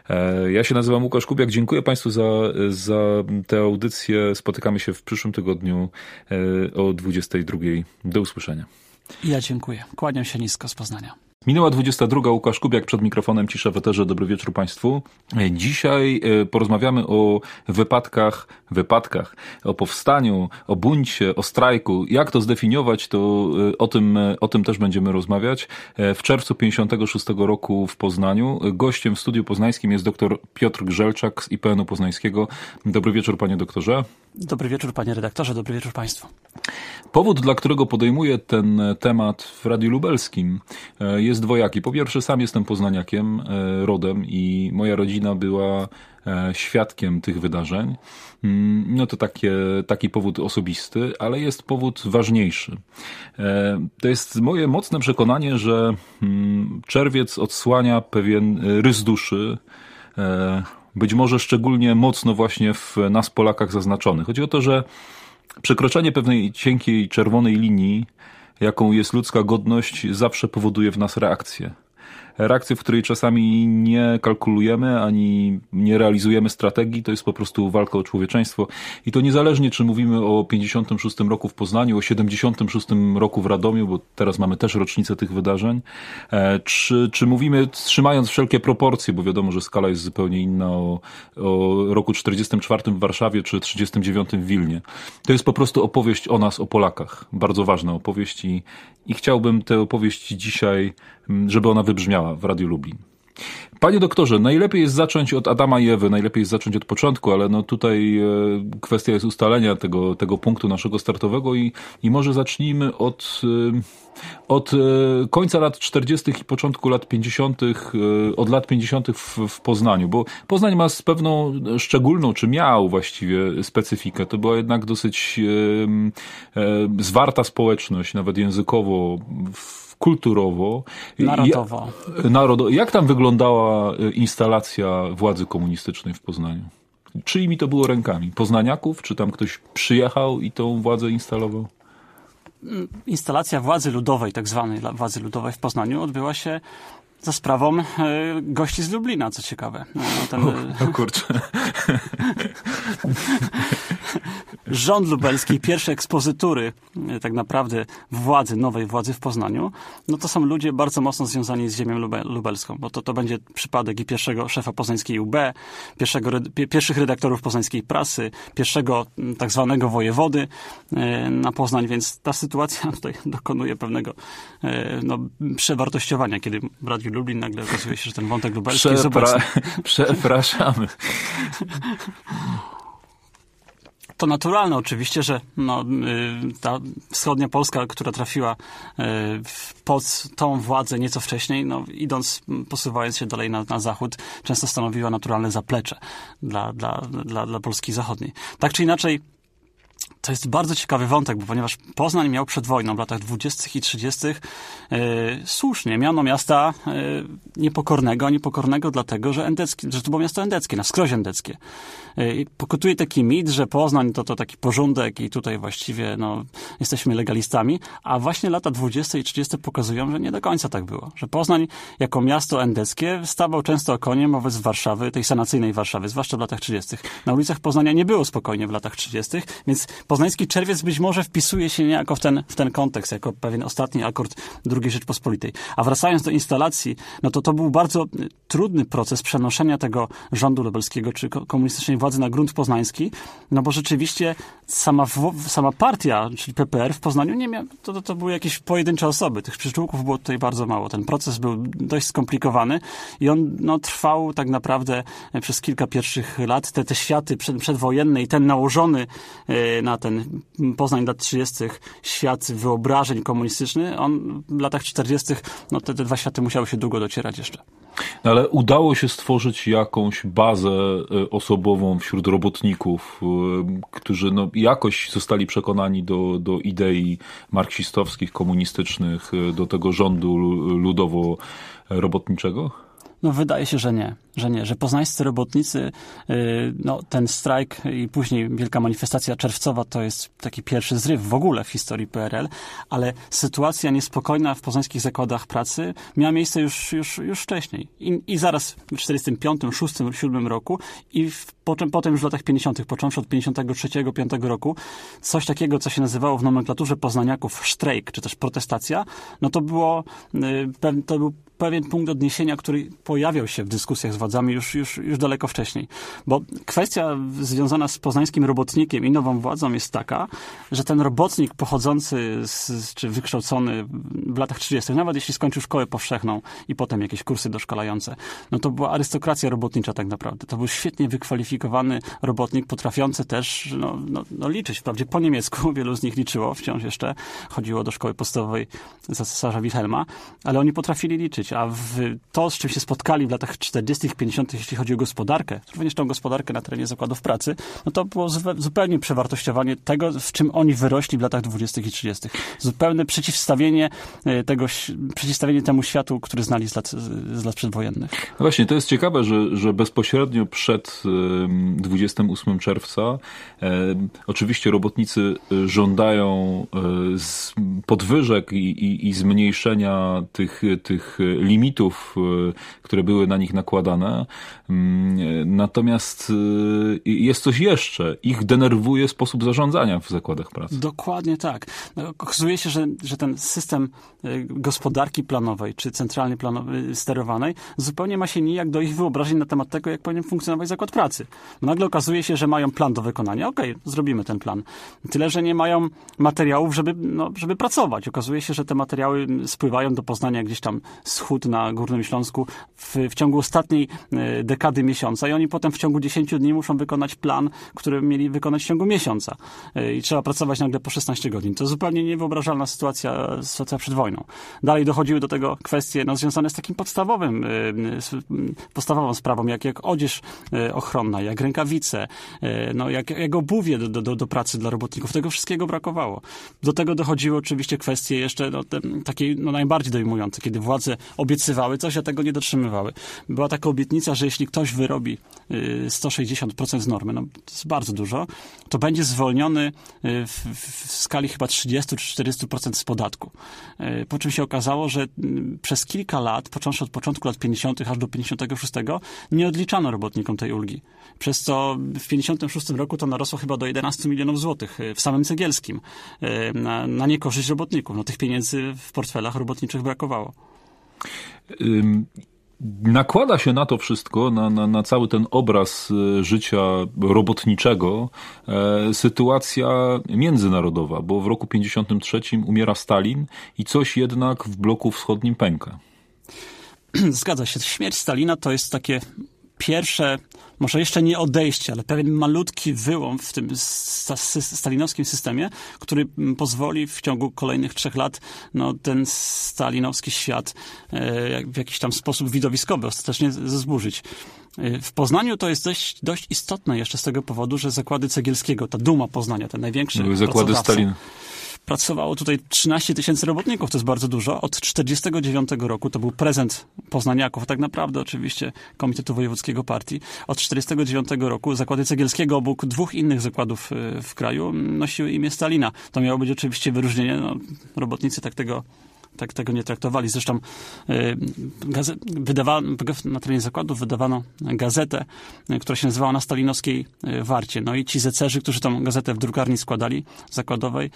E, ja się nazywam Łukasz Kubiak. Dziękuję państwu za, za tę audycję. Spotykamy się w przyszłym tygodniu e, o 22. Do usłyszenia. Ja dziękuję. Kłaniam się nisko z Poznania. Minęła 22. Łukasz Kubiak przed mikrofonem Cisza w Eterze. Dobry wieczór Państwu. Dzisiaj e, porozmawiamy o wypadkach, wypadkach, o powstaniu, o buncie, o strajku. Jak to zdefiniować, to e, o tym, e, o tym też będziemy rozmawiać. W czerwcu 56 roku w Poznaniu. Gościem w studiu poznańskim jest dr Piotr Grzelczak z IPN-u Poznańskiego. Dobry wieczór Panie doktorze. Dobry wieczór Panie redaktorze, dobry wieczór Państwu. Powód, dla którego podejmuję ten temat w Radiu Lubelskim jest dwojaki. Po pierwsze, sam jestem poznaniakiem, e, rodem i moja rodzina była e, świadkiem tych wydarzeń. Mm, no to takie, taki powód osobisty, ale jest powód ważniejszy. E, to jest moje mocne przekonanie, że mm, czerwiec odsłania pewien rys duszy, być może szczególnie mocno właśnie w nas Polakach zaznaczony. Chodzi o to, że przekroczenie pewnej cienkiej czerwonej linii jaką jest ludzka godność, zawsze powoduje w nas reakcję reakcję, w której czasami nie kalkulujemy ani nie realizujemy strategii, to jest po prostu walka o człowieczeństwo. I to niezależnie, czy mówimy o 56 roku w Poznaniu, o 76 roku w Radomiu, bo teraz mamy też rocznicę tych wydarzeń, e, czy, czy mówimy trzymając wszelkie proporcje, bo wiadomo, że skala jest zupełnie inna o, o roku 44 w Warszawie, czy 39 w Wilnie. To jest po prostu opowieść o nas, o Polakach. Bardzo ważna opowieść i, i chciałbym tę opowieść dzisiaj, żeby ona wybrzmiała w Radiu Lublin. Panie doktorze, najlepiej jest zacząć od Adama i Ewy, najlepiej jest zacząć od początku, ale no tutaj e, kwestia jest ustalenia tego, tego punktu naszego startowego i, i może zacznijmy od, e, od e, końca lat 40. i początku lat 50., od lat 50. W, w Poznaniu, bo Poznań ma z pewną szczególną, czy miał właściwie specyfikę. To była jednak dosyć zwarta społeczność, nawet językowo, w, kulturowo. Narodowo. Ja, narodo, jak tam wyglądała e, instalacja władzy komunistycznej w Poznaniu? Czyimi to było rękami? Poznaniaków? Czy tam ktoś przyjechał i tą władzę instalował? Instalacja władzy ludowej, tak zwanej władzy ludowej w Poznaniu odbyła się za sprawą e, gości z Lublina, co ciekawe. No, ten, o, o kurczę. *laughs* Rząd lubelski, pierwsze ekspozytury e, tak naprawdę władzy, nowej władzy w Poznaniu, no to są ludzie bardzo mocno związani z ziemią lubelską, bo to, to będzie przypadek i pierwszego szefa poznańskiej UB, pierwszego, pierwszych redaktorów poznańskiej prasy, pierwszego tak zwanego wojewody e, na Poznań, więc ta sytuacja *laughs* tutaj dokonuje pewnego no, przewartościowania, kiedy w Radiu Lublin, nagle okazuje się, że ten wątek lubelski Przepra- jest obecny. *laughs* Przepraszamy. *laughs* To naturalne oczywiście, że no, y, ta wschodnia Polska, która trafiła y, pod tą władzę nieco wcześniej, no, idąc, posuwając się dalej na, na zachód, często stanowiła naturalne zaplecze dla, dla, dla, dla Polski Zachodniej. Tak czy inaczej, to jest bardzo ciekawy wątek, bo ponieważ Poznań miał przed wojną w latach 20. i 30. Yy, e, słusznie miano miasta yy, niepokornego, niepokornego dlatego, że, endecki, że to było miasto endeckie, na wskroś endeckie. Yy, pokutuje taki mit, że Poznań to, to taki porządek i tutaj właściwie no, jesteśmy legalistami, a właśnie lata 20. i 30. pokazują, że nie do końca tak było. Że Poznań jako miasto endeckie stawał często koniem wobec Warszawy, tej sanacyjnej Warszawy, zwłaszcza w latach 30. Na ulicach Poznania nie było spokojnie w latach 30., więc Poznański Czerwiec być może wpisuje się niejako w ten, w ten kontekst, jako pewien ostatni akord II Rzeczpospolitej. A wracając do instalacji, no to to był bardzo trudny proces przenoszenia tego rządu lubelskiego czy komunistycznej władzy na grunt poznański, no bo rzeczywiście sama, sama partia, czyli PPR w Poznaniu nie miała, to, to, to były jakieś pojedyncze osoby. Tych przyczółków było tutaj bardzo mało. Ten proces był dość skomplikowany i on no, trwał tak naprawdę przez kilka pierwszych lat. Te, te światy przed, przedwojenne i ten nałożony e, na ten Poznań lat 30., świat wyobrażeń komunistyczny, on w latach 40., no te, te dwa światy musiały się długo docierać jeszcze. No ale udało się stworzyć jakąś bazę e, osobową wśród robotników, e, którzy no jakoś zostali przekonani do, do idei marksistowskich, komunistycznych, e, do tego rządu ludowo-robotniczego? No wydaje się, że nie, że nie, że poznańscy robotnicy, y, no ten strajk i później wielka manifestacja czerwcowa to jest taki pierwszy zryw w ogóle w historii PRL, ale sytuacja niespokojna w poznańskich zakładach pracy miała miejsce już, już, już wcześniej. I, i zaraz w 45, 6, 7 roku i w, potem, potem już w latach 50., począwszy od 53, 5 roku, coś takiego, co się nazywało w nomenklaturze poznaniaków sztrajk, czy też protestacja, no to było, y, to był pewien punkt odniesienia, który pojawiał się w dyskusjach z władzami już, już, już daleko wcześniej. Bo kwestia związana z poznańskim robotnikiem i nową władzą jest taka, że ten robotnik pochodzący z, czy wykształcony w latach 30., nawet jeśli skończył szkołę powszechną i potem jakieś kursy doszkalające, no to była arystokracja robotnicza tak naprawdę. To był świetnie wykwalifikowany robotnik, potrafiący też no, no, no liczyć. Wprawdzie po niemiecku *laughs* wielu z nich liczyło, wciąż jeszcze chodziło do szkoły podstawowej za cesarza Wilhelma, ale oni potrafili liczyć a to, z czym się spotkali w latach 40., 50., jeśli chodzi o gospodarkę, również tą gospodarkę na terenie zakładów pracy, no to było zupełnie przewartościowanie tego, w czym oni wyrośli w latach 20. i 30. Zupełne przeciwstawienie e, tego, przeciwstawienie temu światu, który znali z lat, z lat przedwojennych. No właśnie, to jest ciekawe, że, że bezpośrednio przed 28 czerwca e, oczywiście robotnicy e, żądają podwyżek i, i, i zmniejszenia tych, tych limitów, e, które były na nich nakładane. Mm, natomiast e, jest coś jeszcze. Ich denerwuje sposób zarządzania w zakładach pracy. Dokładnie tak. No, okazuje się, że, że ten system e, gospodarki planowej, czy centralnie sterowanej, zupełnie ma się nijak do ich wyobrażeń na temat tego, jak powinien funkcjonować zakład pracy. Nagle okazuje się, że mają plan do wykonania. Okej, okay, zrobimy ten plan. Tyle, że nie mają materiałów, żeby, no, żeby pracować. Okazuje się, że te materiały spływają do Poznania gdzieś tam z schód na Górnym Śląsku w, w ciągu ostatniej e, dekady miesiąca i oni potem w ciągu 10 dni muszą wykonać plan, który mieli wykonać w ciągu miesiąca. E, I trzeba pracować nagle po 16 godzin. To zupełnie niewyobrażalna sytuacja, sytuacja przed wojną. Dalej dochodziły do tego kwestie no, związane z takim podstawowym, e, podstawową sprawą, jak, jak odzież ochronna, jak rękawice, no, jak, jak obuwie do, do, do pracy dla robotników. Tego wszystkiego brakowało. Do tego dochodziły oczywiście kwestie jeszcze no, te, takie no, najbardziej dojmujące, kiedy władze obiecywały coś, a tego nie dotrzymywały. Była taka obietnica, że jeśli ktoś wyrobi 160% y, z normy, no to jest bardzo dużo, to będzie zwolniony y, w, w skali chyba 30 czy 40% z podatku. Y, po czym się okazało, że przez kilka lat, począwszy od początku lat 50. aż do 56, nie odliczano robotnikom tej ulgi. Przez co w 56 roku to narosło chyba do 11 milionów złotych w samym Cegielskim na, na niekorzyść robotników. No tych pieniędzy w portfelach robotniczych brakowało. Nakłada się na to wszystko, na, na, na cały ten obraz e, życia robotniczego, e, sytuacja międzynarodowa, bo w roku 53 umiera Stalin i coś jednak w bloku wschodnim pęka. *clears throat* Zgadza się. Śmierć Stalina to jest takie pierwsze, może jeszcze nie odejście, ale pewien malutki wyłom w tym stalinowskim systemie, który pozwoli w ciągu kolejnych trzech lat no, ten stalinowski świat e, w jakiś tam sposób widowiskowy ostatecznie zburzyć. E, w Poznaniu to jest dość, dość istotne jeszcze z tego powodu, że zakłady Cegielskiego, ta duma Poznania, ten największy Zakłady Stalin pracowało tutaj 13 tysięcy robotników, to jest bardzo dużo. Od 49 roku to był prezent poznaniaków, tak naprawdę oczywiście Komitetu Wojewódzkiego Partii. Od 49 roku zakłady Cegielskiego obok dwóch innych zakładów y, w kraju nosiły imię Stalina. To miało być oczywiście wyróżnienie. No, robotnicy tak tego tak tego nie traktowali. Zresztą y, na terenie zakładów wydawano gazetę, y, która się nazywała na stalinowskiej y, warcie. No i ci zecerzy, którzy tą gazetę w drukarni składali, zakładowej,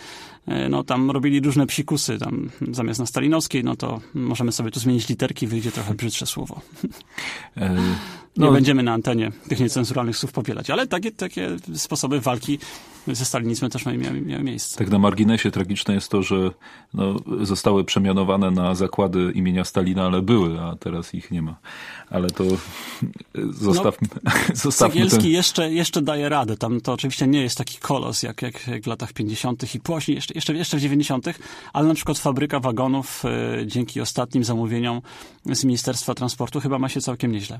no tam robili różne psikusy. Tam zamiast na stalinowskiej, no to możemy sobie tu zmienić literki, wyjdzie trochę brzydsze słowo. E, Nie no. będziemy na antenie tych niecenzuralnych słów powielać, ale takie, takie sposoby walki ze stalinizmem też miały, miały miejsce. Tak na marginesie tragiczne jest to, że no, zostały przemianowane na zakłady imienia Stalina, ale były, a teraz ich nie ma. Ale to zostawmy, no, *laughs* zostawmy Cegielski ten... jeszcze, jeszcze daje radę. Tam to oczywiście nie jest taki kolos jak, jak, jak w latach 50. i później, jeszcze, jeszcze, jeszcze w 90., ale na przykład fabryka wagonów y, dzięki ostatnim zamówieniom z Ministerstwa Transportu chyba ma się całkiem nieźle.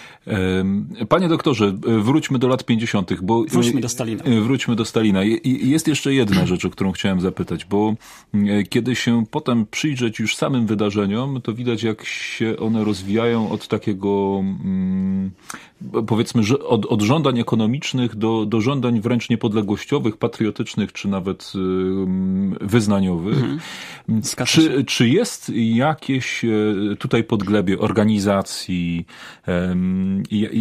Panie doktorze, wróćmy do lat 50., bo. Wróćmy do Stalina. E, wróćmy do Stalina. Jest jeszcze jedna rzecz, o którą chciałem zapytać, bo e, kiedy się potem przyjrzeć już samym wydarzeniom, to widać, jak się one rozwijają od takiego mm, powiedzmy, od, od żądań ekonomicznych do, do żądań wręcz niepodległościowych, patriotycznych, czy nawet wyznaniowych. Mhm. Czy, czy jest jakieś e, tutaj podglebie organizacji,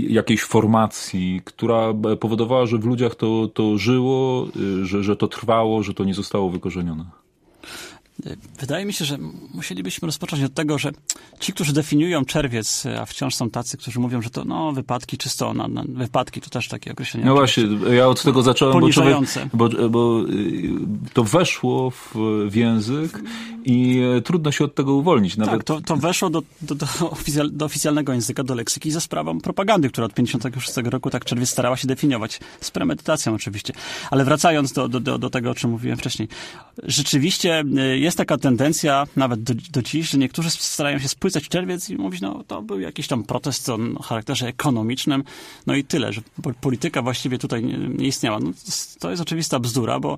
jakiejś formacji, która powodowała, że w ludziach to, to żyło, y, że, że to trwało, że to nie zostało wykorzenione? Wydaje mi się, że musielibyśmy rozpocząć od tego, że ci, którzy definiują czerwiec, a wciąż są tacy, którzy mówią, że to no, wypadki czysto, na, na, wypadki to też takie określenie. No właśnie, ja od tego zacząłem, bo, człowiek, bo, bo y, to weszło w, w język i e, trudno się od tego uwolnić. Nawet... Tak, to, to weszło do, do, do, oficjal, do oficjalnego języka, do leksyki za sprawą propagandy, która od 1956 roku tak czerwiec starała się definiować. Z premedytacją oczywiście. Ale wracając do, do, do tego, o czym mówiłem wcześniej. Rzeczywiście e, jest taka tendencja, nawet do, do dziś, że niektórzy starają się spłycać czerwiec i mówić, no to był jakiś tam protest o charakterze ekonomicznym, no i tyle, że polityka właściwie tutaj nie, nie istniała. No, to jest oczywista bzdura, bo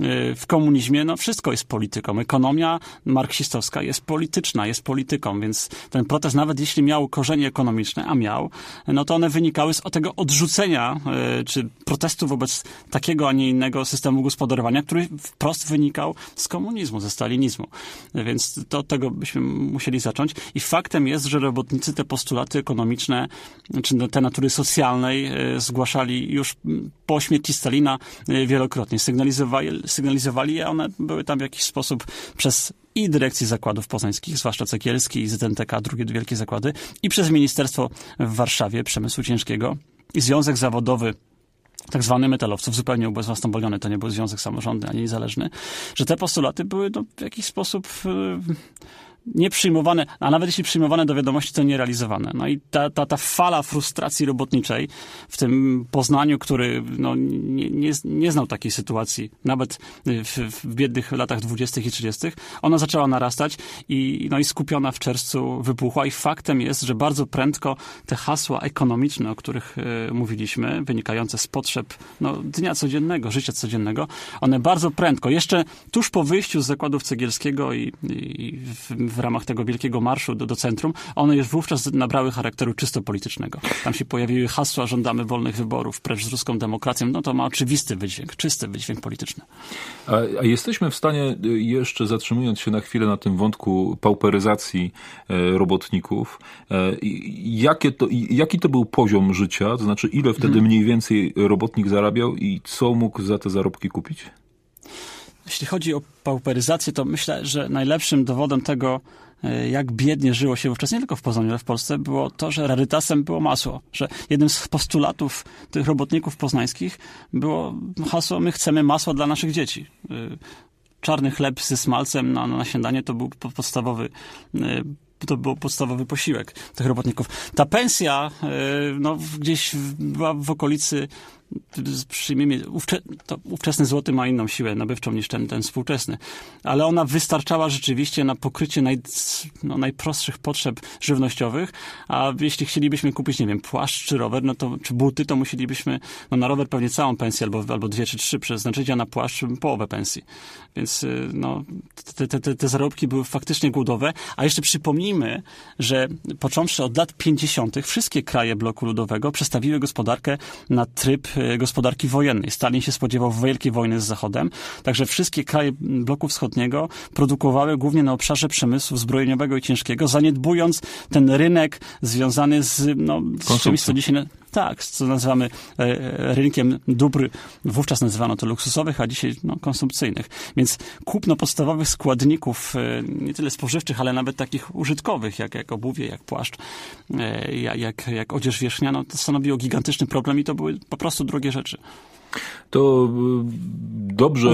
e, w komunizmie no, wszystko jest polityką. Ekonomia marksistowska jest polityczna, jest polityką, więc ten protest, nawet jeśli miał korzenie ekonomiczne, a miał, no to one wynikały z tego odrzucenia, e, czy protestu wobec takiego, a nie innego systemu gospodarowania, który wprost wynikał z komunizmu, ze stalinizmu. Więc to, od tego byśmy musieli zacząć. I faktem jest, że robotnicy te postulaty ekonomiczne, czy te natury socjalnej e, zgłaszali już po śmierci Stalina e, wielokrotnie. Sygnalizowali, sygnalizowali je, one były tam w jakiś sposób przez i dyrekcji zakładów poznańskich, zwłaszcza Cekielski i ZNTK, drugie wielkie zakłady, i przez Ministerstwo w Warszawie Przemysłu Ciężkiego. I Związek Zawodowy tak zwany metalowców, zupełnie ubezwłasnowolniony, to nie był związek samorządny ani niezależny, że te postulaty były no, w jakiś sposób nie przyjmowane, a nawet jeśli przyjmowane do wiadomości, to nie realizowane. No i ta, ta, ta fala frustracji robotniczej w tym Poznaniu, który no, nie, nie, nie znał takiej sytuacji, nawet w, w biednych latach 20. i 30., ona zaczęła narastać i, no, i skupiona w czerwcu wybuchła. I faktem jest, że bardzo prędko te hasła ekonomiczne, o których y, mówiliśmy, wynikające z potrzeb no, dnia codziennego, życia codziennego, one bardzo prędko, jeszcze tuż po wyjściu z zakładów Cegielskiego i, i w, w ramach tego wielkiego marszu do, do centrum, one już wówczas nabrały charakteru czysto politycznego. Tam się pojawiły hasła, żądamy wolnych wyborów, precz z ruską demokracją. No to ma oczywisty wydźwięk, czysty wydźwięk polityczny. A, a jesteśmy w stanie, y, jeszcze zatrzymując się na chwilę na tym wątku pauperyzacji e, robotników, e, jakie to, jaki to był poziom życia, to znaczy ile wtedy hmm. mniej więcej robotnik zarabiał i co mógł za te zarobki kupić? Jeśli chodzi o pauperyzację, to myślę, że najlepszym dowodem tego, e, jak biednie żyło się wówczas, nie tylko w Poznaniu, ale w Polsce, było to, że rarytasem było masło. Że jednym z postulatów tych robotników poznańskich było hasło, my chcemy masła dla naszych dzieci. E, czarny chleb ze smalcem na, na śniadanie to był podstawowy e, to był podstawowy posiłek tych robotników. Ta pensja no, gdzieś była w okolicy przyjmijmy, ówcze, to ówczesny złoty ma inną siłę nabywczą niż ten, ten współczesny, ale ona wystarczała rzeczywiście na pokrycie naj, no, najprostszych potrzeb żywnościowych, a jeśli chcielibyśmy kupić, nie wiem, płaszcz czy rower, no to, czy buty, to musielibyśmy, no na rower pewnie całą pensję, albo, albo dwie czy trzy przeznaczyć, a na płaszcz połowę pensji. Więc y, no, te, te, te, te zarobki były faktycznie głodowe, a jeszcze przypomnijmy, że począwszy od lat 50. wszystkie kraje bloku ludowego przestawiły gospodarkę na tryb gospodarki wojennej. Stalin się spodziewał wielkiej wojny z Zachodem, także wszystkie kraje bloku wschodniego produkowały głównie na obszarze przemysłu zbrojeniowego i ciężkiego, zaniedbując ten rynek związany z, no, z czymś, co dzisiaj Tak, co nazywamy e, rynkiem dóbr, wówczas nazywano to luksusowych, a dzisiaj no, konsumpcyjnych. Więc kupno podstawowych składników, e, nie tyle spożywczych, ale nawet takich użytkowych, jak, jak obuwie, jak płaszcz, e, jak, jak odzież wierzchnia, no, to stanowiło gigantyczny problem i to były po prostu drogie rzeczy. To dobrze,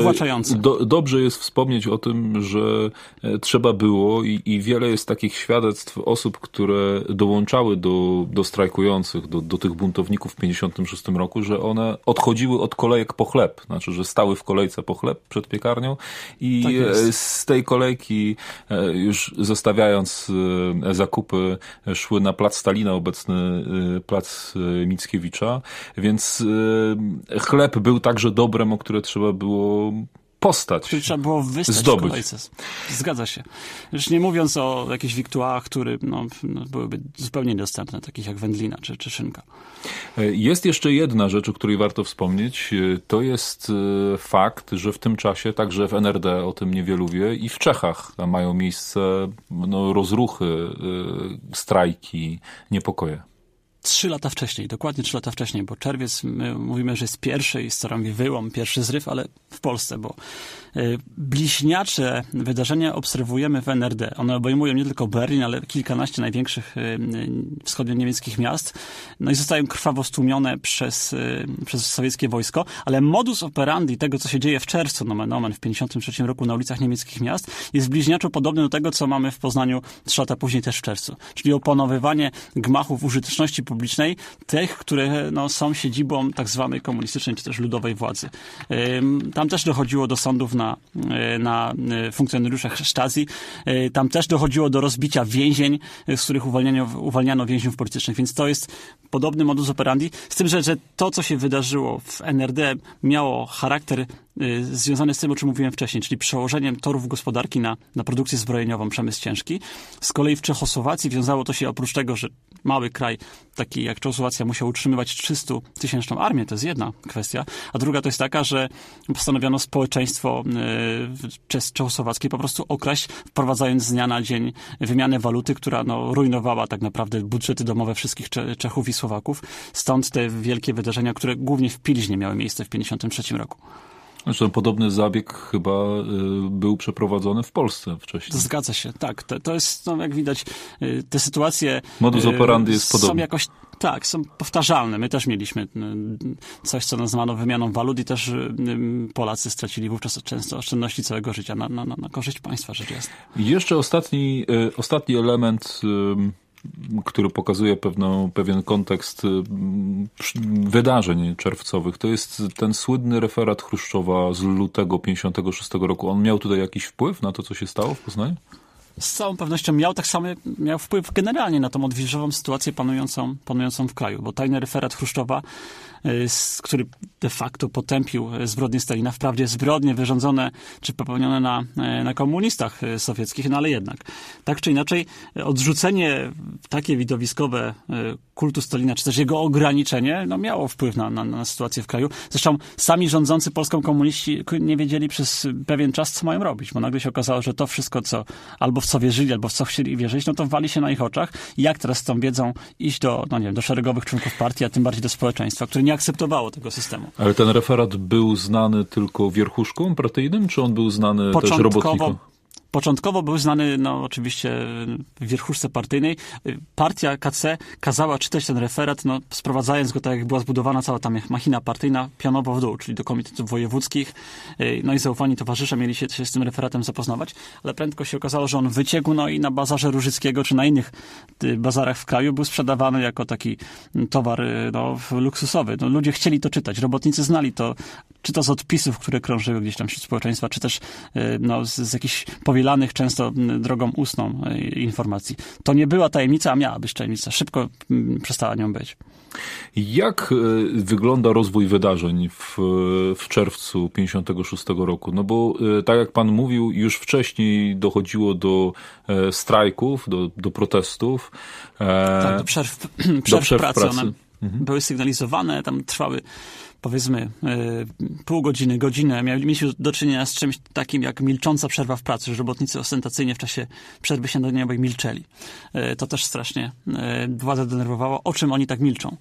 do, dobrze jest wspomnieć o tym, że e, trzeba było i, i, wiele jest takich świadectw osób, które dołączały do, do strajkujących, do, do tych buntowników w 1956 roku, że one odchodziły od kolejek po chleb, znaczy, że stały w kolejce po chleb przed piekarnią i tak z tej kolejki e, już zostawiając e, zakupy szły na plac Stalina, obecny plac Mickiewicza, więc chleb był także dobrem, o które trzeba było postać. Który trzeba było wystać zdobyć. Zgadza się. Już nie mówiąc o jakichś wiktuałach, które no, no, byłyby zupełnie niedostępne, takich jak wędlina czy, czy szynka. Jest jeszcze jedna rzecz, o której warto wspomnieć. To jest e, fakt, że w tym czasie, także w NRD o tym niewielu wie i w Czechach mają miejsce no, rozruchy, e, strajki, niepokoje trzy lata wcześniej, dokładnie trzy lata wcześniej, bo czerwiec, my mówimy, że jest pierwszy i staramy wyłom, pierwszy zryw, ale w Polsce, bo y, bliźniacze wydarzenia obserwujemy w NRD. One obejmują nie tylko Berlin, ale kilkanaście największych y, wschodnio-niemieckich miast. No i zostają krwawo stłumione przez, przez sowieckie wojsko, ale modus operandi tego, co się dzieje w czerwcu, nomen omen, w 1953 roku na ulicach niemieckich miast, jest bliźniaczo podobny do tego, co mamy w Poznaniu trzy lata później też w czerwcu. Czyli oponowywanie gmachów użyteczności publicznej, tych, które no, są siedzibą tak zwanej komunistycznej czy też ludowej władzy. Tam też dochodziło do sądów na, e, na e, funkcjonariuszach Stasi. E, tam też dochodziło do rozbicia więzień, z których uwalniano, uwalniano więźniów politycznych, więc to jest podobny modus operandi, z tym, że, że to, co się wydarzyło w NRD miało charakter Y, związane z tym, o czym mówiłem wcześniej, czyli przełożeniem torów gospodarki na, na produkcję zbrojeniową, przemysł ciężki. Z kolei w Czechosłowacji wiązało to się oprócz tego, że mały kraj, taki jak Czechosłowacja, musiał utrzymywać 300 tysięczną armię, to jest jedna kwestia, a druga to jest taka, że postanowiono społeczeństwo y, czechosłowackie po prostu okraść, wprowadzając z dnia na dzień wymianę waluty, która no, rujnowała tak naprawdę budżety domowe wszystkich Czechów i Słowaków. Stąd te wielkie wydarzenia, które głównie w Pilźnie miały miejsce w 1953 roku. Zresztą podobny zabieg chyba y, był przeprowadzony w Polsce wcześniej. Zgadza się, tak. To, to jest, no, jak widać, y, te sytuacje. Modus operandi jest podobny. Są jakoś, tak, są powtarzalne. My też mieliśmy coś, co nazwano wymianą walut i też Polacy stracili wówczas często oszczędności całego życia na, na, na korzyść państwa, rzecz jasna. Jeszcze ostatni, ostatni element który pokazuje pewną, pewien kontekst y, wydarzeń czerwcowych. To jest ten słynny referat Chruszczowa z lutego 56 roku. On miał tutaj jakiś wpływ na to, co się stało w Poznaniu? Z całą pewnością miał tak samo miał wpływ generalnie na tą odwilżową sytuację panującą, panującą w kraju, bo tajny referat Chruszczowa Y, który de facto potępił y, zbrodnie Stalina, wprawdzie zbrodnie wyrządzone czy popełnione na, y, na komunistach sowieckich, no ale jednak. Tak czy inaczej, odrzucenie takie widowiskowe kultu Stalina, czy też jego ograniczenie, no miało wpływ na, na, na sytuację w kraju. Zresztą sami rządzący Polską komuniści nie wiedzieli przez pewien czas, co mają robić, bo nagle się okazało, że to wszystko, co albo w co wierzyli, albo w co chcieli wierzyć, no to wali się na ich oczach. Jak teraz z tą wiedzą iść do, no nie wiem, do szeregowych członków partii, a tym bardziej do społeczeństwa, które nie akceptowało tego systemu. Ale ten referat był znany tylko wierchuszkom partyjnym, czy on był znany też robotnikom? Początkowo był znany, no oczywiście w wierchuszce partyjnej. Partia KC kazała czytać ten referat, no sprowadzając go tak, jak była zbudowana cała ta machina partyjna pionowo w dół, czyli do komitetów wojewódzkich. No i zaufani towarzysze mieli się, się z tym referatem zapoznawać, ale prędko się okazało, że on wyciekł, no i na bazarze Różyckiego, czy na innych y, bazarach w kraju był sprzedawany jako taki towar y, no, luksusowy. No, ludzie chcieli to czytać, robotnicy znali to, czy to z odpisów, które krążyły gdzieś tam wśród społeczeństwa, czy też y, no, z, z jakichś powielanych często drogą ustną y, informacji. To nie była tajemnica, a miała być tajemnica. Szybko przestała nią być. Jak y, wygląda rozwój wydarzeń w, w czerwcu 56 roku? No bo tak jak pan mówił, już wcześniej dochodziło do strajków, do, do protestów. Tak, do przerw, przerw, *clears throat* do przerw pracy. pracy. One mhm. były sygnalizowane, tam trwały powiedzmy pół godziny, godzinę. Mieliśmy do czynienia z czymś takim jak milcząca przerwa w pracy, że robotnicy ostentacyjnie w czasie przerwy śniadaniowej milczeli. To też strasznie władzę denerwowało. O czym oni tak milczą?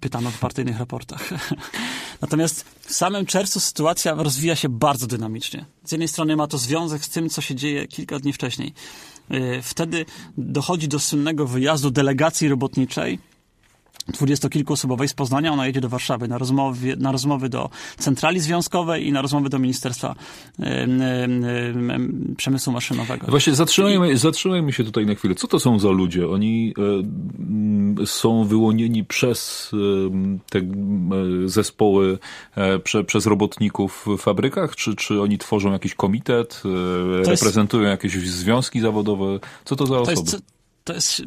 Pytano w partyjnych raportach. *laughs* Natomiast w samym czerwcu sytuacja rozwija się bardzo dynamicznie. Z jednej strony ma to związek z tym, co się dzieje kilka dni wcześniej. Wtedy dochodzi do słynnego wyjazdu delegacji robotniczej dwudziestokilkuosobowej z Poznania. Ona jedzie do Warszawy na, rozmowy, na rozmowy do centrali związkowej i na rozmowy do Ministerstwa y, y, Przemysłu Maszynowego. Właśnie zatrzymajmy, zatrzymajmy się tutaj na chwilę. Co to są za ludzie? Oni e, są wyłonieni przez e, te e, zespoły, prze, przez robotników w fabrykach? Czy, czy oni tworzą jakiś komitet, reprezentują jest... jakieś związki zawodowe? Co to za osoby? To jest to jest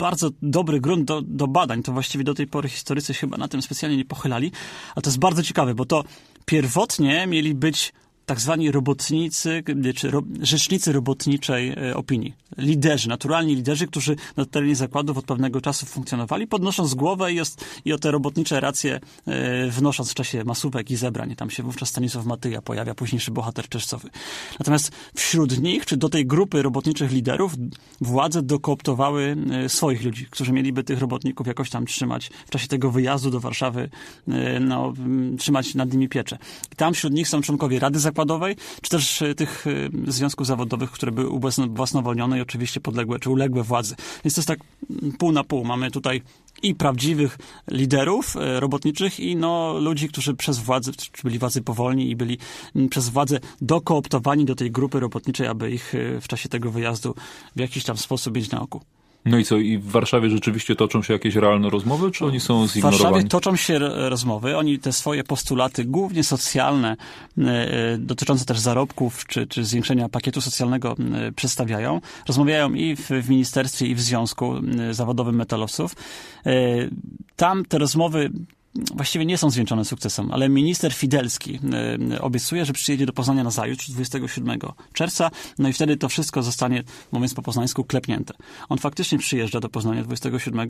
bardzo dobry grunt do, do badań. To właściwie do tej pory historycy chyba na tym specjalnie nie pochylali. A to jest bardzo ciekawe, bo to pierwotnie mieli być tak zwani robotnicy, czy ro, rzecznicy robotniczej e, opinii. Liderzy, naturalni liderzy, którzy na terenie zakładów od pewnego czasu funkcjonowali, podnosząc głowę i, i o te robotnicze racje e, wnosząc w czasie masówek i zebrań. Tam się wówczas Stanisław Matyja pojawia, późniejszy bohater czeszcowy. Natomiast wśród nich, czy do tej grupy robotniczych liderów, władze dokooptowały e, swoich ludzi, którzy mieliby tych robotników jakoś tam trzymać w czasie tego wyjazdu do Warszawy, no, trzymać nad nimi pieczę. I tam wśród nich są członkowie Rady Zakładowej, zakładowej, czy też e, tych e, związków zawodowych, które były ubłasnowolnione i oczywiście podległe, czy uległe władzy. Więc to jest tak mm, pół na pół. Mamy tutaj i prawdziwych liderów e, robotniczych i no, ludzi, którzy przez władzę, czy byli władzy powolni i byli mm, przez władzę dokooptowani do tej grupy robotniczej, aby ich w czasie tego wyjazdu w jakiś tam sposób mieć na oku. No i co, i w Warszawie rzeczywiście toczą się jakieś realne rozmowy, czy oni są zignorowani? W Warszawie toczą się rozmowy. Oni te swoje postulaty, głównie socjalne, e, e, dotyczące też zarobków, czy, czy zwiększenia pakietu socjalnego e, przedstawiają. Rozmawiają i w, w ministerstwie, i w Związku Zawodowym Metalowców. Tam te rozmowy właściwie nie są zwieńczone sukcesem, ale minister Fidelski e, obiecuje, że przyjedzie do Poznania na zajutrz, 27 czerwca, no i wtedy to wszystko zostanie, mówiąc po poznańsku, klepnięte. On faktycznie przyjeżdża do Poznania 27,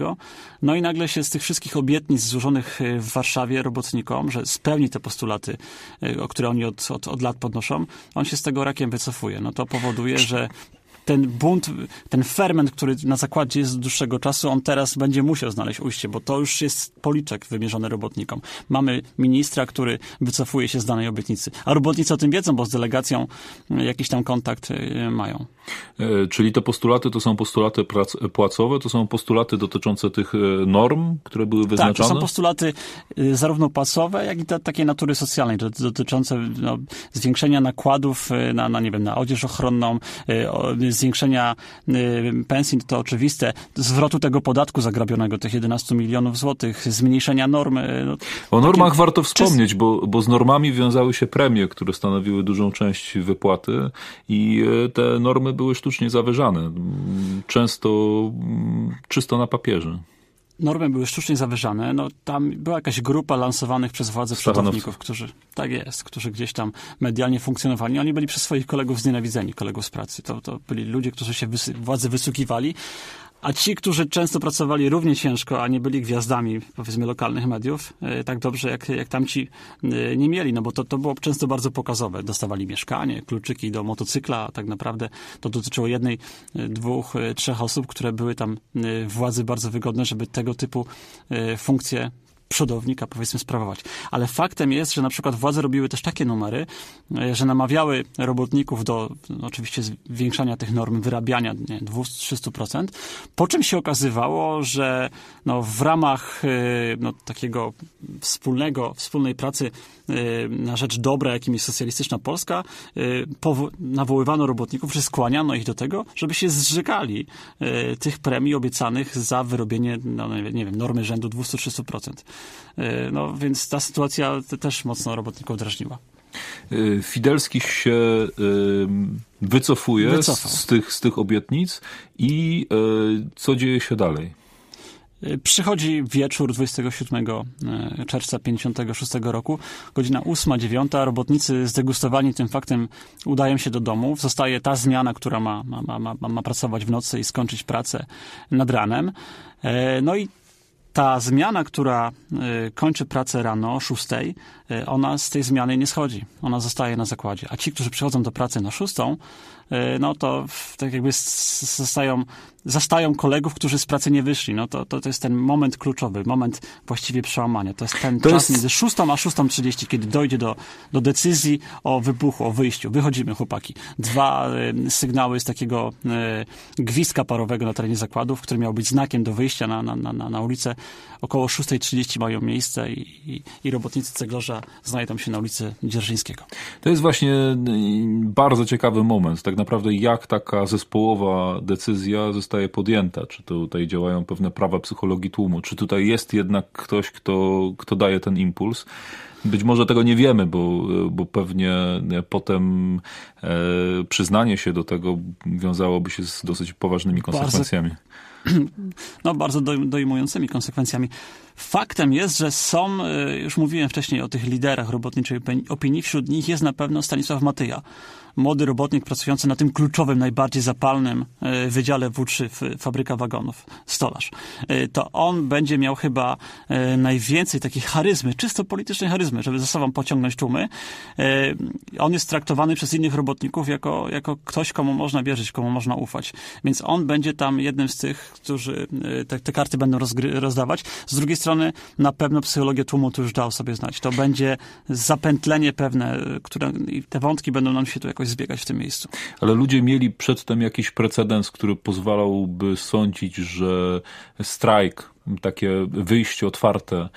no i nagle się z tych wszystkich obietnic złożonych e, w Warszawie robotnikom, że spełni te postulaty, e, o które oni od, od, od lat podnoszą, on się z tego rakiem wycofuje. No to powoduje, że ten bunt, ten ferment, który na zakładzie jest z dłuższego czasu, on teraz będzie musiał znaleźć ujście, bo to już jest policzek wymierzony robotnikom. Mamy ministra, który wycofuje się z danej obietnicy, a robotnicy o tym wiedzą, bo z delegacją e, jakiś tam kontakt e, mają. E, czyli te postulaty to są postulaty prac, płacowe, to są postulaty dotyczące tych norm, które były wyznaczone? Tak, to są postulaty zarówno płacowe, jak i te, takie natury socjalnej, dotyczące no, zwiększenia nakładów na, na, nie wiem, na odzież ochronną, zwiększenia y, pensji, to oczywiste, zwrotu tego podatku zagrabionego, tych 11 milionów złotych, zmniejszenia norm. Y, no, o normach takie... warto wspomnieć, bo, bo z normami wiązały się premie, które stanowiły dużą część wypłaty i y, te normy były sztucznie zawyżane. Często mm, czysto na papierze normy były sztucznie zawyżane, no tam była jakaś grupa lansowanych przez władze przodowników, którzy, tak jest, którzy gdzieś tam medialnie funkcjonowali. Oni byli przez swoich kolegów znienawidzeni, kolegów z pracy. To, to byli ludzie, którzy się wysy, władzy wysługiwali, a ci, którzy często pracowali równie ciężko, a nie byli gwiazdami, powiedzmy, lokalnych mediów, e, tak dobrze jak, jak tamci e, nie mieli, no bo to, to było często bardzo pokazowe. Dostawali mieszkanie, kluczyki do motocykla, a tak naprawdę to dotyczyło jednej, e, dwóch, trzech osób, które były tam władzy bardzo wygodne, żeby tego typu funkcje przodownika, powiedzmy, sprawować. Ale faktem jest, że na przykład władze robiły też takie numery, e, że namawiały robotników do no, oczywiście zwiększania tych norm, wyrabiania 200-300%, po czym się okazywało, że no, w ramach e, no, takiego wspólnego, wspólnej pracy na rzecz dobra, jakim jest socjalistyczna Polska, nawoływano robotników, że skłaniano ich do tego, żeby się zrzekali tych premii obiecanych za wyrobienie, no, nie wiem, normy rzędu 200-300%. E, no więc ta sytuacja też mocno robotników drażniła. Fidelski się wycofuje z tych, z tych obietnic i co dzieje się dalej? Przychodzi wieczór 27 czerwca 56 roku, godzina 8-9. Robotnicy zdegustowani tym faktem udają się do domów. Zostaje ta zmiana, która ma, ma, ma, ma, pracować w nocy i skończyć pracę nad ranem. No i ta zmiana, która y, kończy pracę rano o 6, y, ona z tej zmiany nie schodzi. Ona zostaje na zakładzie. A ci, którzy przychodzą do pracy na 6, E, no to tak jakby zostają, zastają kolegów, którzy z pracy nie wyszli. No to, to, to jest ten moment kluczowy, moment właściwie przełamania. To jest ten to czas jest... między 6 a 6.30, kiedy dojdzie do, do decyzji o wybuchu, o wyjściu. Wychodzimy, chłopaki. Dwa y, sygnały z takiego y, gwizdka parowego na terenie zakładów, który miał być znakiem do wyjścia na, na, na, na ulicę. Około 6.30 mają miejsce i, i, i robotnicy ceglarza znajdą się na ulicy Dzierżyńskiego. To jest właśnie bardzo ciekawy moment. Tak naprawdę jak taka zespołowa decyzja zostaje podjęta. Czy tutaj działają pewne prawa psychologii tłumu, czy tutaj jest jednak ktoś, kto, kto daje ten impuls. Być może tego nie wiemy, bo, bo pewnie potem e, przyznanie się do tego wiązałoby się z dosyć poważnymi konsekwencjami. Bardzo, *clears throat* no, bardzo dojmującymi konsekwencjami. Faktem jest, że są, e, już mówiłem wcześniej o tych liderach robotniczej opinii, wśród nich jest na pewno Stanisław Matyja młody robotnik pracujący na tym kluczowym, najbardziej zapalnym e, wydziale W3 fabryka wagonów, stolarz. E, to on będzie miał chyba e, najwięcej takiej charyzmy, czysto politycznej charyzmy, żeby ze sobą pociągnąć tłumy. On jest traktowany przez innych robotników jako, jako ktoś, komu można wierzyć, komu można ufać. Więc on będzie tam jednym z tych, którzy te, te karty będą rozgry, rozdawać. Z drugiej strony na pewno psychologia tłumu tu już dał sobie znać. To będzie zapętlenie pewne, które te wątki będą nam się tu jakoś zbiegać w tym miejscu. Ale ludzie mieli przedtem jakiś precedens, który pozwalałby sądzić, że strajk takie wyjście otwarte e,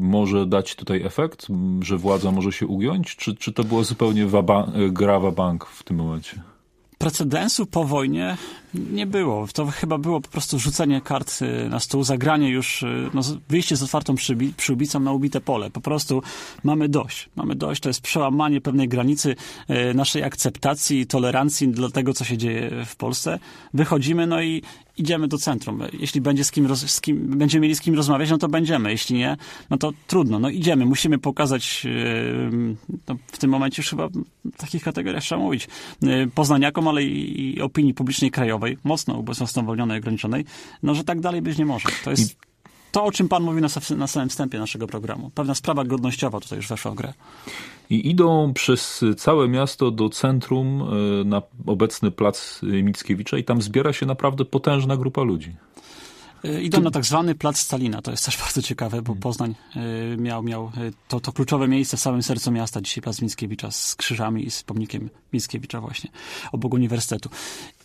może dać tutaj efekt, że władza może się ugiąć, czy, czy to była zupełnie waba, gra bank w tym momencie? Precedensu po wojnie nie było. To chyba było po prostu rzucenie kart y, na stół, zagranie już, y, no, wyjście z otwartą przyłbicą na ubite pole. Po prostu mamy dość. Mamy dość. To jest przełamanie pewnej granicy y, naszej akceptacji i tolerancji dla tego, co się dzieje w Polsce. Wychodzimy, no i idziemy do centrum. Jeśli będzie z kim, roz, z kim, będziemy mieli z kim rozmawiać, no to będziemy. Jeśli nie, no to trudno. No idziemy. Musimy pokazać, yy, no w tym momencie już chyba w takich kategoriach trzeba mówić, yy, poznaniakom, ale i, i, opinii publicznej krajowej, mocno ubezwłasnowolnionej, ograniczonej, no że tak dalej być nie może. To jest to, o czym pan mówi na, na samym wstępie naszego programu. Pewna sprawa godnościowa tutaj już weszła w grę. I idą przez całe miasto do centrum, e, na obecny plac Mickiewicza i tam zbiera się naprawdę potężna grupa ludzi. E, idą na tak zwany plac Stalina. To jest też *laughs* bardzo ciekawe, bo Poznań e, miał, miał to, to kluczowe miejsce w samym sercu miasta. Dzisiaj plac Mickiewicza z krzyżami i z pomnikiem Mickiewicza właśnie obok uniwersytetu.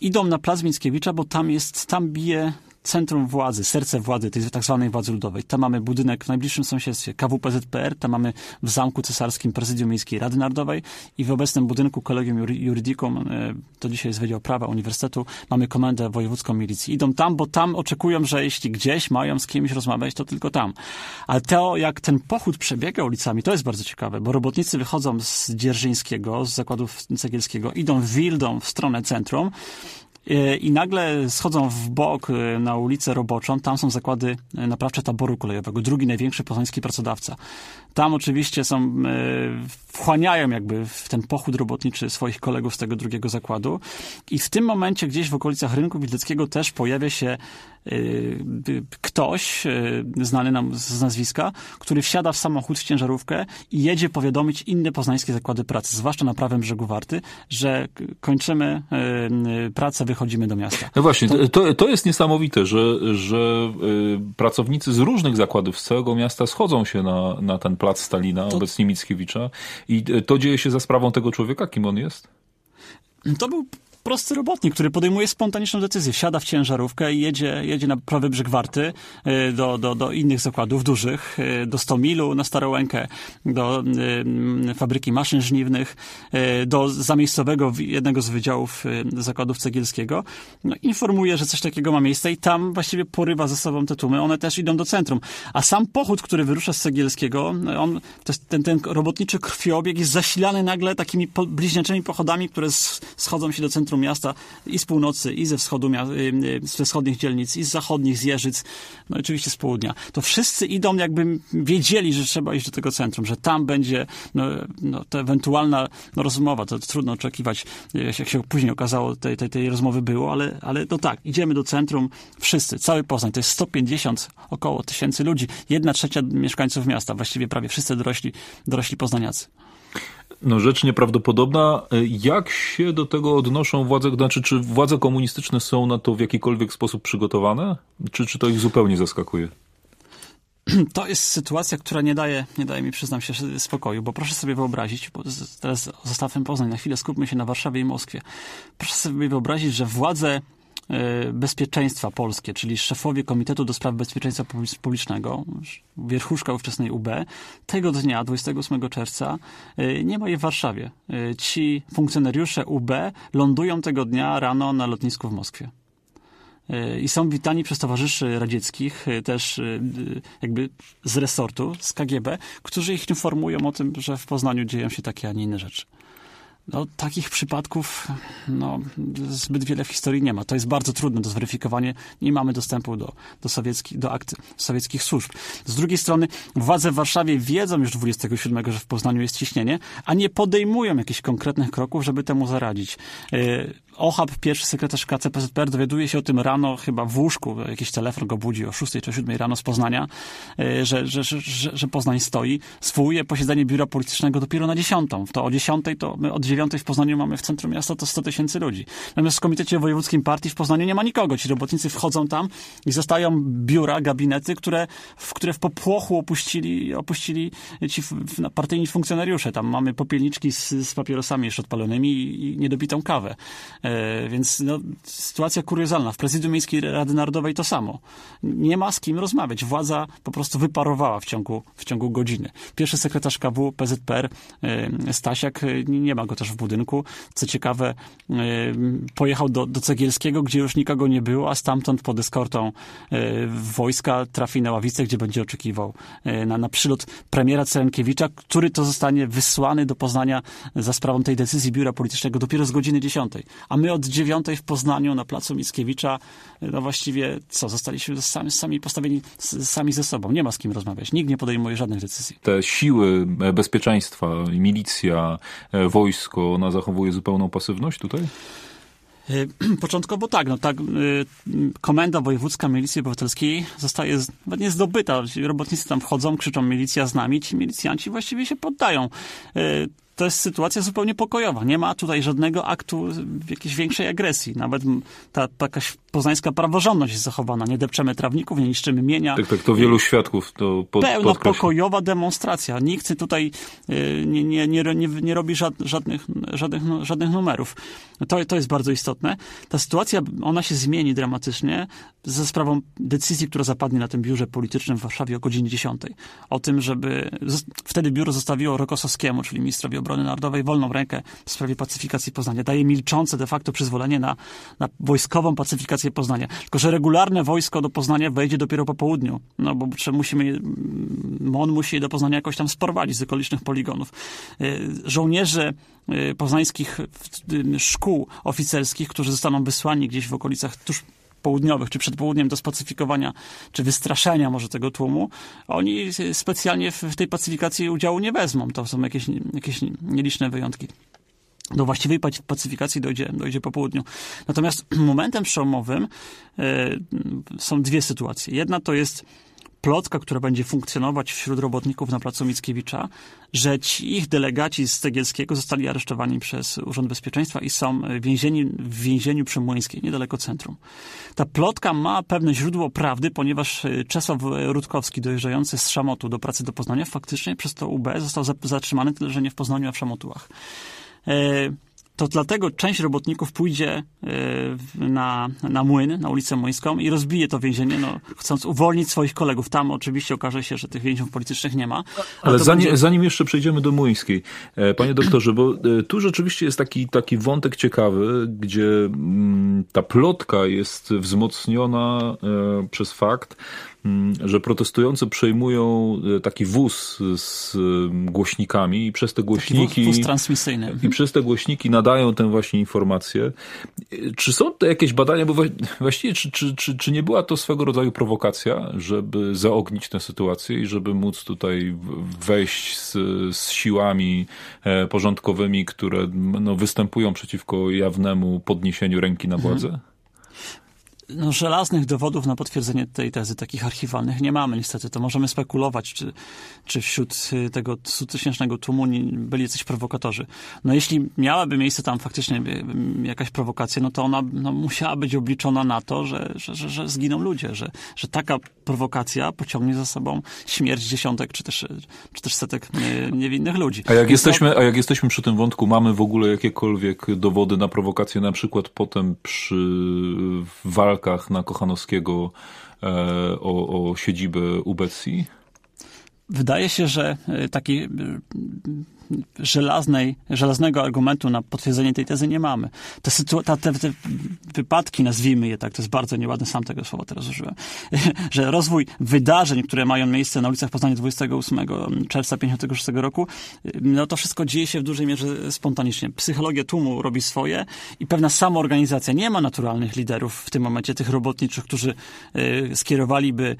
Idą na plac Mickiewicza, bo tam jest, tam bije centrum władzy, serce władzy, tej tak zwanej władzy ludowej. Tam mamy budynek w najbliższym sąsiedztwie KWPZPR, tam mamy w Zamku Cesarskim Prezydium Miejskiej Rady Narodowej i w obecnym budynku Kolegium Juridicum, e, to dzisiaj jest Wydział Prawa Uniwersytetu, mamy Komendę Wojewódzką Milicji. Idą tam, bo tam oczekują, że jeśli gdzieś mają z kimś rozmawiać, to tylko tam. Ale to, jak ten pochód przebiega ulicami, to jest bardzo ciekawe, bo robotnicy wychodzą z Dzierżyńskiego, z zakładów cegielskiego, idą wildą w stronę centrum, i nagle schodzą w bok e, na ulicę Roboczą, tam są zakłady e, naprawcze taboru kolejowego, drugi największy poznański pracodawca. Tam oczywiście są, wchłaniają jakby w ten pochód robotniczy swoich kolegów z tego drugiego zakładu i w tym momencie gdzieś w okolicach rynku Widleckiego też pojawia się ktoś, znany nam z nazwiska, który wsiada w samochód, w ciężarówkę i jedzie powiadomić inne poznańskie zakłady pracy, zwłaszcza na prawym brzegu Warty, że kończymy pracę wychodzimy do miasta. No właśnie, to, to jest niesamowite, że, że pracownicy z różnych zakładów z całego miasta schodzą się na, na ten plac Stalina, to... obecnie Mickiewicza i to dzieje się za sprawą tego człowieka, kim on jest? To był prosty robotnik, który podejmuje spontaniczną decyzję. Siada w ciężarówkę i jedzie, jedzie na prawy brzeg Warty y, do, do, do innych zakładów dużych, y, do Stomilu na Starołękę, do y, fabryki maszyn żniwnych, do zamiejscowego jednego z wydziałów zakładów cegielskiego. No, informuje, że coś takiego ma miejsce i tam właściwie porywa ze sobą te tłumy. One też idą do centrum. A sam pochód, który wyrusza z cegielskiego, on, ten, ten robotniczy krwiobieg jest zasilany nagle takimi bliźniaczymi pochodami, które schodzą się do centrum centrum miasta i z północy, i ze wschodu, ze wschodnich dzielnic, i z zachodnich, z Jeżyc, no oczywiście z południa. To wszyscy idą jakby wiedzieli, że trzeba iść do tego centrum, że tam będzie no, no, ta ewentualna no, rozmowa. To trudno oczekiwać, jak się później okazało, tej, tej, tej rozmowy było, ale, ale no tak, idziemy do centrum wszyscy, cały Poznań. To jest 150 około tysięcy ludzi. Jedna trzecia mieszkańców miasta, właściwie prawie wszyscy dorośli, dorośli poznaniacy. No rzecz nieprawdopodobna. Jak się do tego odnoszą władze, znaczy czy władze komunistyczne są na to w jakikolwiek sposób przygotowane? Czy, czy to ich zupełnie zaskakuje? *clears throat* To jest sytuacja, która nie daje, nie daje mi, przyznam się, spokoju, bo proszę sobie wyobrazić, bo teraz zostawmy Poznań, na chwilę skupmy się na Warszawie i Moskwie. Proszę sobie wyobrazić, że władze E, bezpieczeństwa polskie, czyli szefowie Komitetu do Spraw Bezpieczeństwa Publicznego, wierchuszka ówczesnej UB, tego dnia, 28 czerwca, e, nie ma je w Warszawie. E, ci funkcjonariusze UB lądują tego dnia rano na lotnisku w Moskwie. I są witani przez towarzyszy radzieckich, też jakby z resortu, z KGB, którzy ich informują o tym, że w Poznaniu dzieją się takie, a nie inne rzeczy. No, takich przypadków no, zbyt wiele w historii nie ma. To jest bardzo trudne do zweryfikowania. Nie mamy dostępu do, do, sowieckich, do akt sowieckich służb. Z drugiej strony władze w Warszawie wiedzą już 27, że w Poznaniu jest ciśnienie, a nie podejmują jakichś konkretnych kroków, żeby temu zaradzić. Ochab, pierwszy sekretarz KCPZPR, dowiaduje się o tym rano, chyba w łóżku, jakiś telefon go budzi o 6 czy 7 rano z Poznania, e, że, że, że, że Poznań stoi. Swoje posiedzenie biura politycznego dopiero na 10. To o 10 to my od 9 w Poznaniu mamy w centrum miasta to 100 tysięcy ludzi. Natomiast w Komitecie Wojewódzkim Partii w Poznaniu nie ma nikogo. Ci robotnicy wchodzą tam i zostają biura, gabinety, które w, które w popłochu opuścili, opuścili ci partyjni funkcjonariusze. Tam mamy popielniczki z, z papierosami jeszcze odpalonymi i, i niedobitą kawę. E, więc no, sytuacja kuriozalna. W prezydium Miejskiej Rady Narodowej to samo. Nie ma z kim rozmawiać. Władza po prostu wyparowała w ciągu, w ciągu godziny. Pierwszy sekretarz KW PZPR e, Stasiak, e, nie ma go też w budynku. Co ciekawe, pojechał do, do Cegielskiego, gdzie już nikogo nie było, a stamtąd pod eskortą wojska trafi na ławicę, gdzie będzie oczekiwał na, na przylot premiera Cerenkiewicza, który to zostanie wysłany do Poznania za sprawą tej decyzji biura politycznego dopiero z godziny 10 a my od dziewiątej w Poznaniu na placu Mickiewicza, no właściwie co, zostaliśmy sami, sami postawieni sami ze sobą. Nie ma z kim rozmawiać. Nikt nie podejmuje żadnych decyzji. Te siły e, bezpieczeństwa, milicja, e, wojsko, ona zachowuje zupełną pasywność tutaj? E, *clears throat* początkowo tak, no tak, komenda wojewódzka milicji obywatelskiej zostaje nie zdobyta. Robotnicy tam wchodzą, krzyczą milicja z nami, ci milicjanci właściwie się poddają to jest sytuacja zupełnie pokojowa. Nie ma tutaj żadnego aktu jakiejś większej agresji. Nawet ta, ta jakaś poznańska praworządność jest zachowana. Nie depczemy trawników, nie niszczymy mienia. Tak, tak, to wielu świadków to pod, Pełno podkreśla. pokojowa demonstracja. Nikt tutaj y, nie, nie, nie, nie, nie robi żadnych, żadnych, żadnych numerów. To, to jest bardzo istotne. Ta sytuacja, ona się zmieni dramatycznie ze sprawą decyzji, która zapadnie na tym biurze politycznym w Warszawie o godzinie 10. O tym, żeby... Wtedy biuro zostawiło Rokosowskiemu, czyli ministrowi obrony narodowej, wolną rękę w sprawie pacyfikacji Poznania. Daje milczące de facto przyzwolenie na, na wojskową pacyfikację Poznania. Tylko, że regularne wojsko do Poznania wejdzie dopiero po południu. No bo musimy... MON musi je do Poznania jakoś tam sprowadzić z okolicznych poligonów. Y, żołnierze y, poznańskich szkół oficerskich, którzy zostaną wysłani gdzieś w okolicach tuż południowych, czy przed południem do spacyfikowania, czy wystraszenia może tego tłumu, oni specjalnie w tej pacyfikacji udziału nie wezmą. To są jakieś, jakieś nieliczne wyjątki do właściwej pacyfikacji dojdzie, dojdzie po południu. Natomiast *clears throat* momentem przełomowym y, są dwie sytuacje. Jedna to jest plotka, która będzie funkcjonować wśród robotników na placu Mickiewicza, że ci ich delegaci z Cegielskiego zostali aresztowani przez Urząd Bezpieczeństwa i są więzieni w więzieniu przemłyńskiej, niedaleko centrum. Ta plotka ma pewne źródło prawdy, ponieważ e, Czesław Rutkowski, dojeżdżający z Szamotu do pracy do Poznania, faktycznie przez to UB został zatrzymany, tyle że nie w Poznaniu, a w Szamotułach. E, to dlatego część robotników pójdzie e, na, na młyn, na ulicę Młyńską i rozbije to więzienie, no, chcąc uwolnić swoich kolegów. Tam oczywiście okaże się, że tych więźniów politycznych nie ma. Ale zanim, będzie... zanim jeszcze przejdziemy do Młyńskiej, e, panie doktorze, bo tu rzeczywiście jest taki, taki wątek ciekawy, gdzie mm, ta plotka jest wzmocniona przez fakt, że protestujący przejmują e, taki wóz z głośnikami i przez te głośniki... Wóz, wóz transmisyjny. I przez te głośniki nadają tę właśnie informację. Czy są to jakieś badania, bo właściwie czy, czy, czy, czy nie była to swego rodzaju prowokacja, żeby zaognić tę sytuację i żeby móc tutaj wejść z, z siłami e, porządkowymi, które no, występują przeciwko jawnemu podniesieniu ręki na władzę? Mhm no, żelaznych dowodów na potwierdzenie tej tezy, takich archiwalnych, nie mamy niestety. To możemy spekulować, czy, czy wśród y, tego tysięcznego tłumu byli jacyś prowokatorzy. No jeśli miałaby miejsce tam faktycznie y, jakaś prowokacja, no to ona no, musiała być obliczona na to, że, że, że, że zginą ludzie, że, że taka prowokacja pociągnie za sobą śmierć dziesiątek czy też, czy też setek y, niewinnych ludzi. A jak, jesteśmy, a jak jesteśmy przy tym wątku, mamy w ogóle jakiekolwiek dowody na prowokację, na przykład potem przy walkach walkach na Kochanowskiego e, o, o siedzibę UBECI? Wydaje się, że e, taki e, żelaznej, żelaznego argumentu na potwierdzenie tej tezy nie mamy. Te, sytu- te, te wypadki, nazwijmy je tak, to jest bardzo nieładne, sam tego słowa teraz użyłem, *laughs* że rozwój wydarzeń, które mają miejsce na ulicach Poznania 28 czerwca 56 roku, no to wszystko dzieje się w dużej mierze spontanicznie. Psychologia tłumu robi swoje i pewna samoorganizacja. Nie ma naturalnych liderów w tym momencie, tych robotniczych, którzy y, skierowaliby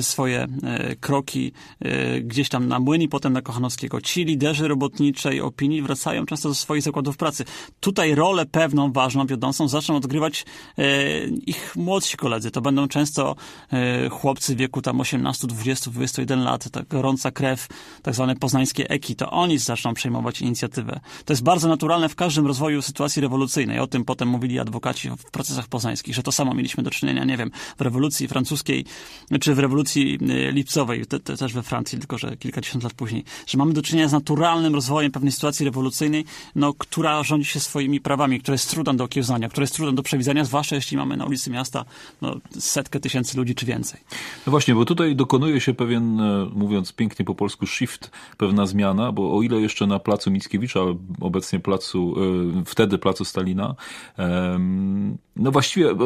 swoje y, kroki y, gdzieś tam na młyn i potem na Kochanowskiego. Ci liderzy robotniczy robotniczej opinii wracają często do swoich zakładów pracy. Tutaj rolę pewną, ważną, wiodącą zaczną odgrywać e, ich młodsi koledzy. To będą często e, chłopcy w wieku tam 18, 20, 21 lat, ta gorąca krew, tak zwane poznańskie eki. To oni zaczną przejmować inicjatywę. To jest bardzo naturalne w każdym rozwoju sytuacji rewolucyjnej. O tym potem mówili adwokaci w procesach poznańskich, że to samo mieliśmy do czynienia, nie wiem, w rewolucji francuskiej, czy w rewolucji e, lipcowej, te, te też we Francji, tylko że kilkadziesiąt lat później, że mamy do czynienia z naturalnym rozwojem pewnej sytuacji rewolucyjnej, no, która rządzi się swoimi prawami, która jest trudna do okiełznania, która jest trudna do przewidzenia, zwłaszcza jeśli mamy na ulicy miasta no, setkę tysięcy ludzi czy więcej. No właśnie, bo tutaj dokonuje się pewien, e, mówiąc pięknie po polsku, shift, pewna zmiana, bo o ile jeszcze na placu Mickiewicza, obecnie placu, e, wtedy placu Stalina, no właściwie, e,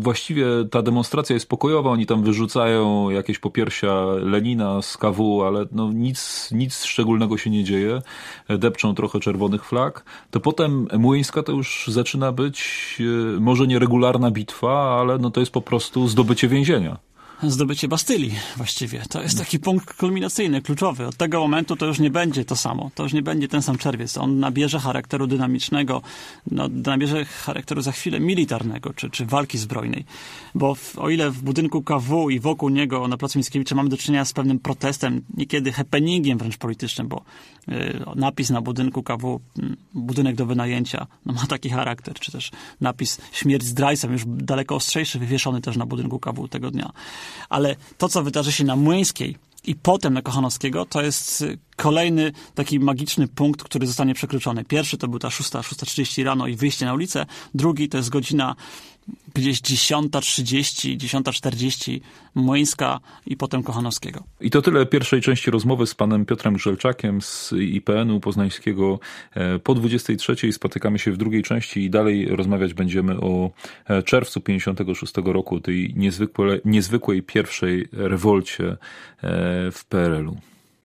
właściwie ta demonstracja jest pokojowa, oni tam wyrzucają jakieś popiersia Lenina z KW, ale no nic, nic szczególnego się nie dzieje. Depczą trochę czerwonych flag, to potem Młyńska to już zaczyna być e, może nie regularna bitwa, ale no to jest po prostu zdobycie więzienia zdobycie Bastylii właściwie. To jest taki punkt kulminacyjny, kluczowy. Od tego momentu to już nie będzie to samo. To już nie będzie ten sam czerwiec. On nabierze charakteru dynamicznego, no, nabierze charakteru za chwilę militarnego, czy, czy walki zbrojnej. Bo w, o ile w budynku KW i wokół niego na Placu Mickiewicza mamy do czynienia z pewnym protestem, niekiedy happeningiem wręcz politycznym, bo y, napis na budynku KW, y, budynek do wynajęcia, no, ma taki charakter, czy też napis śmierć zdrajcą, już daleko ostrzejszy, wywieszony też na budynku KW tego dnia ale to, co wydarzy się na Młyńskiej i potem na Kochanowskiego, to jest y, kolejny taki magiczny punkt, który zostanie przekroczony. Pierwszy to był ta 6, 6.30 rano i wyjście na ulicę, drugi to jest godzina gdzieś 10.30, 10.40 Młyńska i potem Kochanowskiego. I to tyle pierwszej części rozmowy z panem Piotrem Grzelczakiem z IPN-u poznańskiego. E, po 23.00 spotykamy się w drugiej części i dalej rozmawiać będziemy o e, czerwcu 56 roku, tej niezwykłej, niezwykłej pierwszej rewolcie e, w PRL-u.